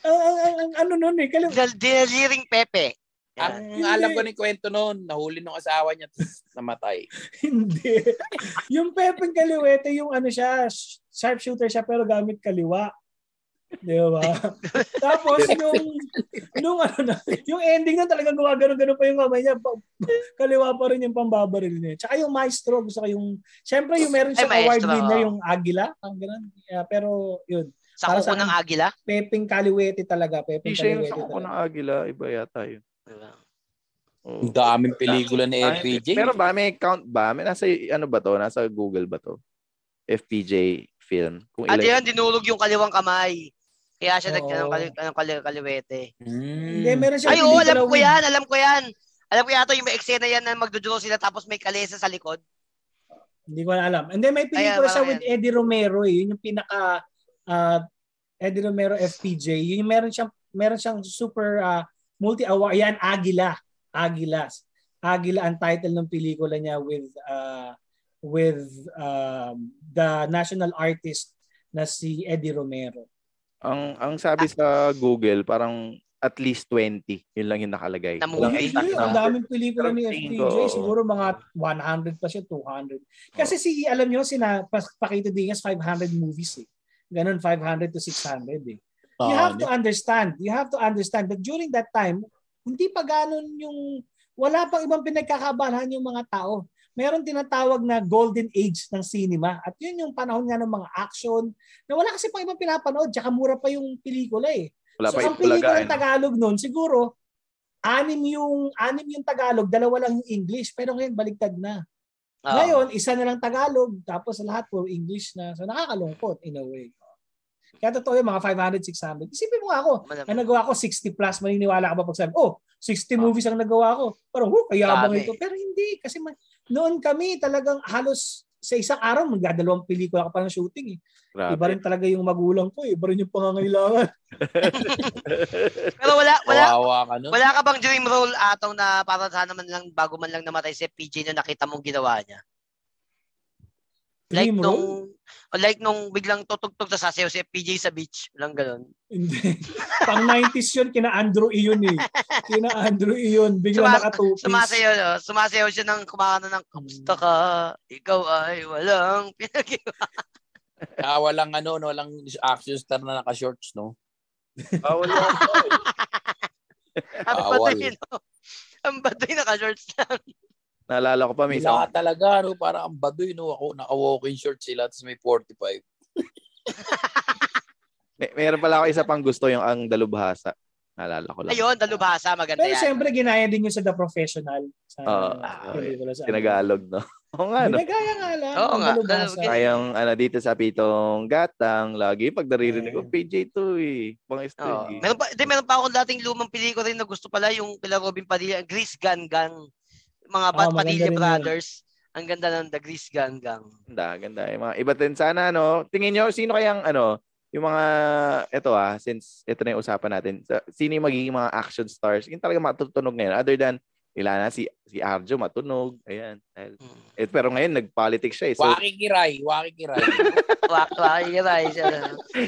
S2: ang, ang, ang, ang ano nun eh, kaliw-
S3: Dal- Deliring Pepe. Yan.
S4: Ang
S2: Hindi.
S4: alam ko ni kwento noon, nahuli ng asawa niya tapos namatay.
S2: hindi. yung Pepeng Kaliwete, yung ano siya, sh- sharpshooter siya pero gamit kaliwa. Di ba? Tapos nung nung ano na, yung ending na talaga gumagano-gano pa yung kamay niya. Pa- Kaliwa pa rin yung pambabaril niya. Tsaka yung maestro, gusto ko yung, syempre yung meron siyang
S3: Ay,
S2: award winner,
S3: oo.
S2: yung Agila. Ang ganun. Yeah, pero yun,
S3: Sa
S2: Para sa-
S3: ng Agila.
S2: Pepeng Kaliwete talaga. Pepeng
S5: Hindi siya yung
S2: Kaliwete
S5: sa kuko ng Agila. Iba yata yun.
S3: Diba?
S5: Oo.
S4: Ang daming pelikula ni FPJ.
S5: Pero ba, may count ba? May nasa, ano ba to? Nasa Google ba to? FPJ film. Kung
S3: At
S5: ilan.
S3: yan, dinulog yung kaliwang kamay. Kaya siya nag anong kali, anong kali, kaliwete.
S2: Hindi,
S4: Hmm.
S2: meron siyang
S3: Ay, oo, alam ko yan, alam ko yan. Alam ko yata yung may eksena yan na magdudraw sila tapos may kalesa sa likod.
S2: Hindi ko na alam. And then may
S3: Ayan,
S2: pelikula siya with Eddie Romero eh. Yun yung pinaka uh, Eddie Romero FPJ. Yun yung meron siyang meron siyang super uh, multi award. Yan Agila. Agilas. Agila ang title ng pelikula niya with uh, with um, the national artist na si Eddie Romero.
S5: Ang ang sabi sa Google, parang at least 20. Yun lang yung nakalagay.
S3: Na movie?
S2: Hindi, ang daming pelikula ni
S5: oo.
S2: Siguro mga 100 pa siya, 200. Kasi si, alam nyo, sina Pas- Paquito Diaz, 500 movies eh. Ganon, 500 to 600 eh. You have to understand, you have to understand that during that time, hindi pa ganon yung, wala pang ibang pinagkakabalan yung mga tao. Meron tinatawag na golden age ng cinema. At yun yung panahon nga ng mga action, na wala kasi pang ibang pinapanood, tsaka mura pa yung pelikula eh.
S5: Wala
S2: so
S5: pa
S2: ang pelikula ng Tagalog noon, siguro, anim yung anim yung Tagalog, dalawa lang yung English. Pero ngayon, baligtad na.
S3: Oo.
S2: Ngayon, isa na lang Tagalog, tapos lahat puro English na. So nakakalungkot in a way. Kaya totoo yung mga 500, 600. Isipin mo nga ako, ang nagawa ko 60 plus, maniniwala ka ba pag sabi, oh, 60 movies ang nagawa ko. Parang, oh, kayabang
S3: Dami.
S2: ito. Pero hindi, kasi ma- noon kami talagang halos sa isang araw, magdadalawang pelikula ka pa ng shooting. Eh. Iba
S5: Grabe.
S2: rin talaga yung magulang ko, eh. iba rin yung pangangailangan.
S3: Pero wala, wala,
S4: Kawawa ka nun.
S3: wala ka bang dream role ataw na para sana man lang bago man lang namatay si PJ na nakita mong ginawa niya? Like
S2: Dream
S3: nung
S2: role?
S3: o like nung biglang tutugtog sa sasayaw si PJ sa beach, walang ganun.
S2: Hindi. Pang 90s yun, kina Andrew Iyon eh. Kina Andrew Iyon, bigla
S3: Suma-
S2: nakatupis.
S3: Sumasayaw, no? sumasayaw siya ng kumakanta ng kamusta ka, ikaw ay walang pinag-iwa.
S4: Ah, walang ano, no, walang action star na naka-shorts, no?
S5: Bawal yan.
S3: Ang
S4: Bawal.
S3: baduy, no? Ang baduy naka-shorts lang.
S5: Naalala ko pa minsan.
S4: Wala talaga, no? Parang ang baduy, no? Ako, naka-walking shorts sila, tapos may 45.
S5: May, meron pala ako isa pang gusto yung ang dalubhasa. Naalala ko lang.
S3: Ayun, dalubhasa, maganda
S2: Pero
S3: yan.
S2: siyempre, ginaya din yun sa The Professional. Sa
S5: Oo.
S2: pelikula sa
S5: Tinagalog, no? Oo nga, no?
S2: Ginagaya nga lang.
S3: Oo nga,
S2: dalubhasa.
S3: dalub-
S5: Kayang ano dito sa pitong gatang, lagi pag naririnig ko,
S2: Eh.
S5: PJ to eh. Pang
S3: Oo.
S5: story.
S3: Meron pa, di, meron pa akong dating lumang pelikula rin na gusto pala yung kila Robin Padilla, Grease Gang Gang. Mga Pat
S2: maganda
S3: Padilla
S2: rin yun.
S3: Brothers. Ang ganda ng The Grease Gang Gang.
S5: Ganda, ganda. Yung mga iba din sana, no? Tingin nyo, sino kayang, ano, yung mga, eto ah, since ito na yung usapan natin, sino yung magiging mga action stars? Yung talaga matutunog ngayon. Other than, ilan na, si, si Arjo matunog. Ayan.
S3: Hmm.
S5: Eh, pero ngayon, nag-politics siya eh. So,
S4: Waki Kiray, Waki Kiray.
S3: Wak, wakikiray siya.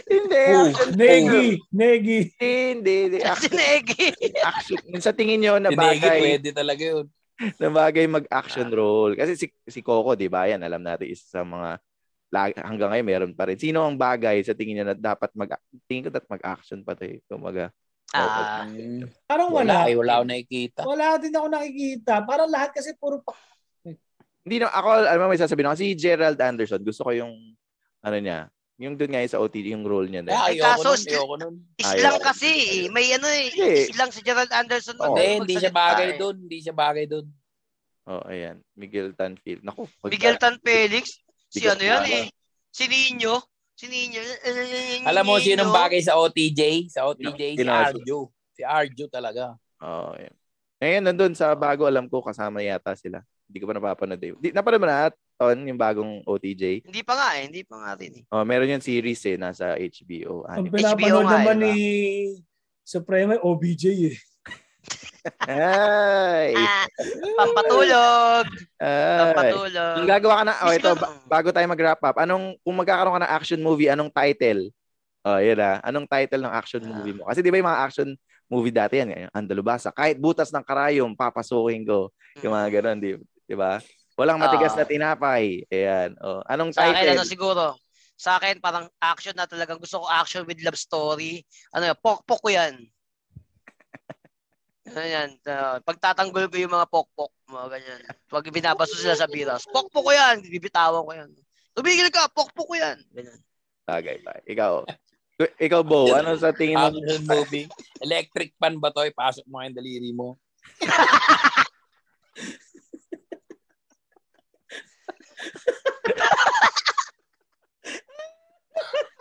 S5: hindi.
S4: Oh.
S5: action-
S2: Negi, Negi.
S5: Hindi, hindi.
S3: Si
S5: Action,
S3: Negi.
S5: action. Sa tingin nyo na bagay,
S4: pwede talaga yun.
S5: na bagay mag-action role. Kasi si, si Coco, di ba? Yan, alam natin, isa sa mga hanggang ngayon meron pa rin. Sino ang bagay sa tingin niyo na dapat mag tingin ko dapat mag-action pa 'to. eh. Kumaga,
S3: Ah,
S4: Mm,
S2: Parang
S4: wala,
S2: wala.
S4: eh, wala ako nakikita.
S2: Wala din ako nakikita. Parang lahat kasi puro pa-
S5: Hindi na, ako, alam mo may sasabihin ako, si Gerald Anderson, gusto ko yung, ano niya, yung doon nga sa OTT, yung role niya. Din.
S3: Eh,
S4: ayoko
S3: kaso,
S4: nun, ayoko nun.
S3: islang
S5: Ayaw.
S3: kasi eh. May ano eh.
S5: Hindi.
S3: Islang si Gerald Anderson.
S5: Oo.
S4: Hindi, hindi siya bagay
S3: eh.
S4: doon. Hindi siya bagay doon.
S5: Oh, ayan. Miguel Tanfield. Naku.
S3: Miguel Tan Felix. Si ano yan
S5: na.
S3: eh. Si Nino. Si Nino.
S4: Alam mo sinong bagay sa OTJ? Sa OTJ, si? Arjo. Si Arjo talaga.
S5: Oh, ayan. Ngayon, nandun sa bago, alam ko, kasama yata sila. Hindi ko pa napapanood eh. Di, napanood mo na, Ton, yung bagong OTJ?
S3: Hindi pa nga eh. Hindi pa nga rin eh.
S5: Oh, meron yung series eh, nasa HBO.
S2: Ang
S5: Anime.
S2: pinapanood naman
S3: diba?
S2: ni Supreme OBJ eh.
S5: Ay!
S3: Ah, pampatulog.
S5: Ay!
S3: Pampatulog.
S5: Gagawa ka na, oh, ito, bago tayo mag-wrap up, anong, kung magkakaroon ka ng action movie, anong title? Oh, yun ah. Anong title ng action
S3: Ah.
S5: movie mo? Kasi di ba yung mga action movie dati yan, Andalubasa, kahit butas ng karayom, papasukin ko. Yung mga ganun, di, di ba? Walang matigas
S3: Ah.
S5: na tinapay. Ayan. Oh. Anong
S3: Sa akin,
S5: title?
S3: ano siguro, sa akin, parang action na talagang gusto ko action with love story. Ano yan, pokpok ko yan. Ano yan, uh, pagtatanggol ko yung mga pokpok, mga ganyan. Pag binabaso sila sa biras, pokpok ko yan, bibitawan ko yan. Tumigil ka, pokpok ko yan. Ganyan.
S5: Bagay ba? Ikaw. Ikaw, Bo, ano sa tingin mo?
S4: Action movie. Electric pan ba to? Ipasok mo yung daliri mo.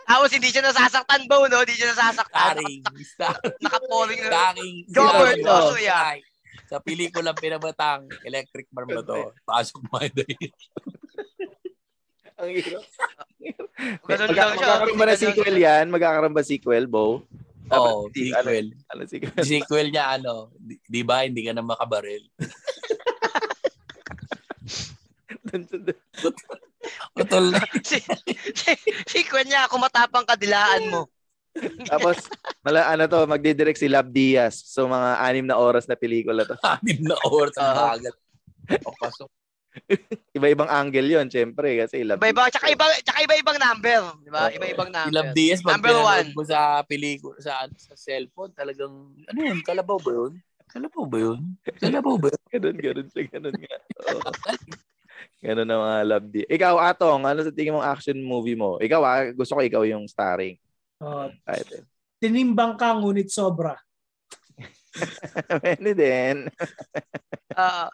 S3: Tapos hindi siya nasasaktan ba, no? Hindi siya nasasaktan.
S4: Starring. Starring.
S3: Nakaporing na.
S4: Starring.
S3: Robert
S4: Sila-
S3: Osoya.
S4: Sa pelikula pinabatang Electric pan ba to? Pasok mo yung daliri.
S5: Ang hirap.
S3: Ganun lang siya.
S5: Magkakaroon ba na sequel yan? Magkakaroon ba sequel, Bo?
S4: Oo,
S5: Dapat- di- ano-
S4: sequel.
S5: Ano, sequel?
S4: Sequel niya ano, di, di ba hindi ka na makabaril? Utol na.
S3: si, si, si niya, kung matapang kadilaan mo.
S5: Tapos, mala, ano to, magdidirect si Lab Diaz. So, mga anim na oras na pelikula to.
S4: Anim na oras ang bagal. O pasok.
S5: Iba-ibang angle yon syempre. Kasi Lab
S3: Iba-iba, tsaka, iba, tsaka iba-ibang number. Di ba?
S5: Oo.
S3: Iba-ibang
S4: Si
S3: number.
S4: Love Diaz, pag
S3: Number one.
S4: mo sa pelikula, sa, sa cellphone, talagang, ano yun, kalabaw ba yun? Kalabaw ba yun? Kalabaw ba yun?
S5: Ganun, ganun siya, ganun nga. Oo. Ganun ang mga Lab Diaz. Ikaw, Atong, ano sa tingin mong action movie mo? Ikaw, ah, gusto ko ikaw yung starring.
S2: Oh,
S5: Title.
S2: tinimbang ka ngunit sobra.
S5: Pwede din.
S3: Ah,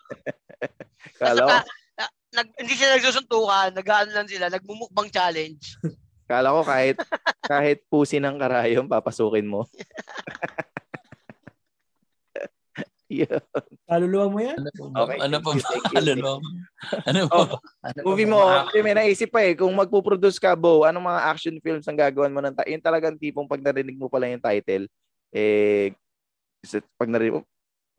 S5: Kala ko,
S3: na- nag, hindi sila nagsusuntukan, nag lang sila, nagmumukbang challenge.
S5: kala ko kahit, kahit pusi ng karayom, papasukin mo. yeah.
S2: Kaluluwa mo yan?
S4: Ano ba?
S5: Okay,
S4: Ano pa
S5: thank
S4: ba?
S5: you, thank you,
S4: Ano? Ano pa
S5: Oh?
S4: Ano
S5: Movie mo, kasi may naisip pa eh, kung magpuproduce ka, Bo, anong mga action films ang gagawin mo ng ta- yung talagang tipong pag narinig mo pala yung title, eh, is- pag narinig mo,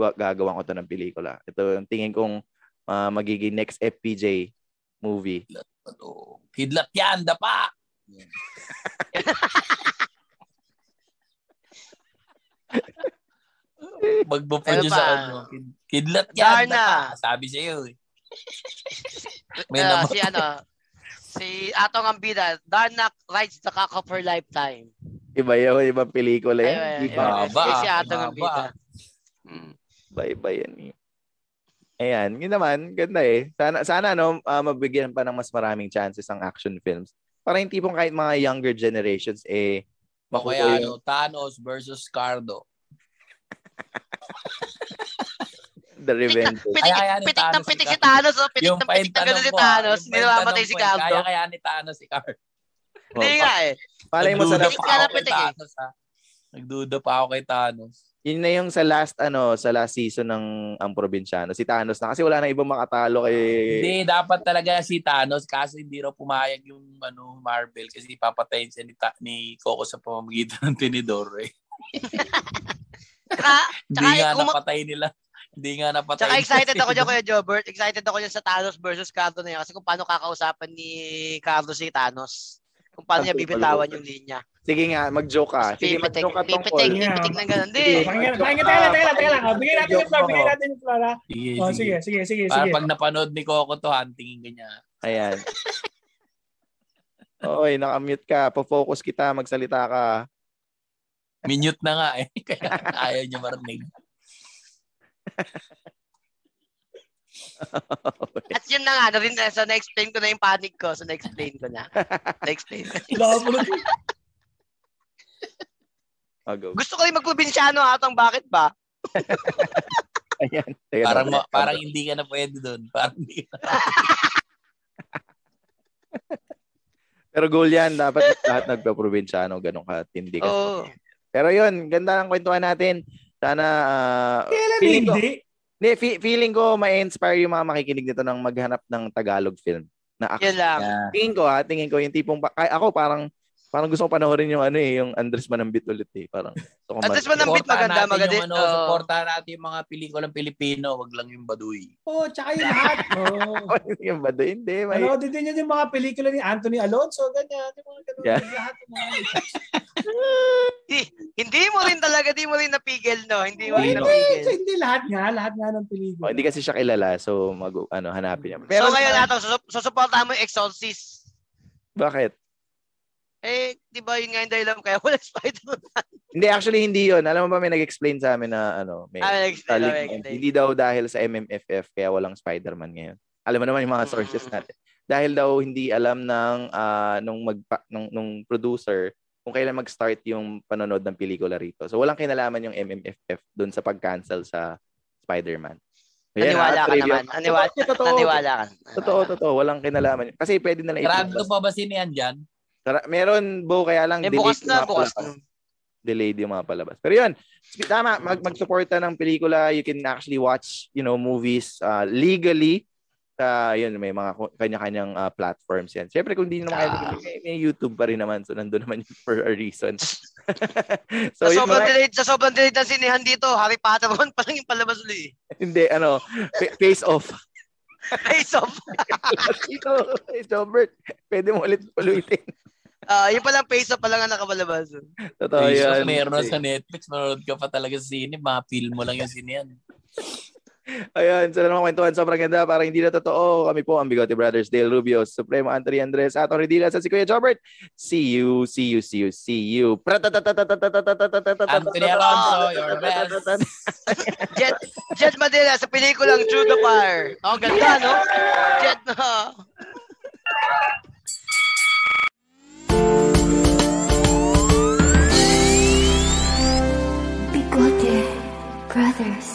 S5: "Wa- gagawan ko to ng pelikula. Ito yung tingin kong ah, magiging next FPJ movie.
S4: Kidlat yan, dapa! Magpo-produce
S3: Ano
S4: ako. no? Kid- Kidlat yan,
S3: Darna.
S4: Sabi sa'yo eh. May
S3: Ah,
S4: naman.
S3: si ano, si Atong Ambida, Darnak rides the cock of her lifetime.
S5: Iba yun, ibang pelikula yan.
S3: Ayun,
S5: Iba.
S4: Haba,
S3: Si Atong. Ambida. Mm.
S5: iba, iba yan. eh. Ayan, yun naman, ganda eh. Sana, sana no, ah, mabigyan pa ng mas maraming chances ang action films. Para yung tipong kahit mga younger generations, eh, makuha
S4: kaya
S5: yung
S4: ano, Thanos versus Cardo.
S5: The Revenge.
S3: Pitik, pitik ng
S4: Thanos
S3: pitik
S4: si
S3: Thanos. Oh. Pitik ng pitik na gano'n si Thanos. Hindi namamatay si
S4: ko, eh. Kaya kaya ni Thanos si Cardo.
S3: Hindi nga eh.
S5: Malay mo sa
S3: Pitik na
S4: ako kay
S3: pitik eh.
S4: Thanos, ha? Nagduda pa ako kay Thanos.
S5: yun na yung sa last ano, sa last season ng ang probinsyano. Si Thanos na kasi wala na ibang makatalo kay
S4: Hindi, dapat talaga si Thanos kaso hindi raw pumayag yung ano, Marvel kasi papatayin siya ni, Ta- ni Coco sa pamamagitan ng tinidor eh.
S3: Tsaka,
S4: Hindi
S3: Tsaka,
S4: nga
S3: kung ma-
S4: napatay nila. Hindi nga napatay.
S3: tsaka
S4: nila
S3: excited ako dyan. Kuya Jobert. Excited ako dyan sa Thanos versus Cardo na yan. Kasi kung paano kakausapan ni Cardo si Thanos. Kung paano niya bibitawan yung linya.
S5: Sige nga, mag-joke ka. Sige,
S3: Pipitik,
S5: mag-joke ka
S3: pipitik,
S5: tungkol.
S3: pipitik ng gano'n. Hindi.
S2: Pakinggan, pakinggan, teka lang, teka lang, teka lang. Oh, Bigyan natin yung floor, bigyan natin yung floor, ha?
S4: Sige, sige.
S2: sige, sige, sige,
S4: Para
S2: sige.
S4: pag napanood ni Coco to, huntingin ka niya.
S5: Ayan. Oy, nakamute ka. Pa-focus kita, magsalita ka.
S4: Minute na nga eh. Kaya ayaw niya marinig.
S3: At yun na nga, na rin, so na-explain ko na yung panic ko. So na-explain ko na. Na-explain.
S2: Na.
S5: Oh, go.
S3: Gusto ko rin magprobinsyano atang bakit ba?
S5: Ayan. Teka,
S4: Parang, ma- parang hindi ka na pwede doon. Parang hindi ka
S5: Pero goal yan. Dapat lahat nagpa-probinsyano. Ganun ka. Tindi ka.
S3: Oo.
S5: Pero yun, ganda ng kwentuhan natin. Sana, ah,
S2: Kailan
S5: feeling ko,
S2: hindi?
S5: hindi, fe- feeling ko ma-inspire yung mga makikinig nito ng maghanap ng Tagalog film na action.
S3: Yun lang.
S5: Tingin ko ha, tingin ko yung tipong, pa- ay, ako parang, parang gusto ko panoorin yung ano eh, yung Andres Manambit ulit eh. Parang, gusto ko
S3: Andres
S5: ma-
S3: Manambit, maganda,
S4: natin
S3: maganda.
S4: Yung, ano,
S3: Oo.
S4: supportahan natin yung mga pelikulang Pilipino, wag lang yung Baduy.
S2: Oo, tsaka yung lahat. Oo.
S5: yung ba doon? Hindi, may...
S2: Ano, din yun yung mga pelikula ni Anthony Alonso, ganyan. Yung mga ganun.
S5: Yeah.
S2: Lahat yung mga...
S3: Hindi mo rin talaga, di mo rin napigil, no? Hindi mo
S2: Hindi,
S3: rin
S2: hindi,
S3: napigil.
S2: hindi lahat nga, lahat nga ng pelikula.
S5: Oh, hindi kasi siya kilala, so mag, ano, hanapin niya.
S3: so ngayon nato, susuportahan mo yung Exorcist.
S5: Bakit?
S3: Eh, di ba yun nga yung dahilan kaya wala Spider-Man?
S5: Hindi, actually hindi yon Alam mo ba may nag-explain sa amin na ano, may
S3: Ah,
S5: mo.
S3: okay.
S5: hindi daw dahil sa MMFF kaya walang Spider-Man ngayon. Alam mo naman yung mga sources
S3: Mm.
S5: natin. Dahil daw hindi alam ng ah, nung mag nung, nung producer kung kailan mag-start yung panonood ng pelikula rito. So walang kinalaman yung MMFF doon sa pag-cancel sa Spider-Man. Ayan,
S3: Naniwala ka
S5: trivia.
S3: naman. Naniwala,
S5: Totoo, totoo.
S3: naniwala ka.
S5: Totoo, totoo. Walang kinalaman. yun. Kasi pwede na lang
S4: Sarado pa ba sinihan dyan?
S5: Tara- Meron, Bo, kaya lang
S3: Eh, bukas na, bukas na.
S5: Delayed yung mga palabas. Pero yun, tama, mag mag-suporta ng pelikula. You can actually watch, you know, movies uh, legally. Sa, yun, may mga kanya-kanyang uh, platforms yan. Siyempre, kung hindi naman
S3: Ah.
S5: may, may YouTube pa rin naman. So, nandun naman yun for a reason. so,
S3: Sa sobrang
S5: mga,
S3: delayed, sa sobrang delayed ng sinihan dito, Harry Potter 1 pa lang yung palabas ulit.
S5: hindi, ano, fa- face off.
S3: Face off.
S5: Ito, Jobert, pwede mo ulit paluitin.
S3: Ah, yung palang face off pa lang ang nakabalabas.
S5: Totoo
S4: Face
S5: yan.
S4: meron sa Netflix. Manonood ka pa talaga sa sine. Mga-feel mo lang yung sine yan.
S5: Ayan, sa naman kwentuhan, sobrang ganda. Parang hindi na totoo. Kami po ang Bigote Brothers, Dale Rubio, Supremo Anthony Andres, Atong Redila, sa si Kuya Jobert. See you, see you, see you, see you.
S4: Anthony Alonso, your best.
S3: Jet, Jet Madela sa pelikulang True the Fire. Oh, ganda, no? Jet, no? Brothers.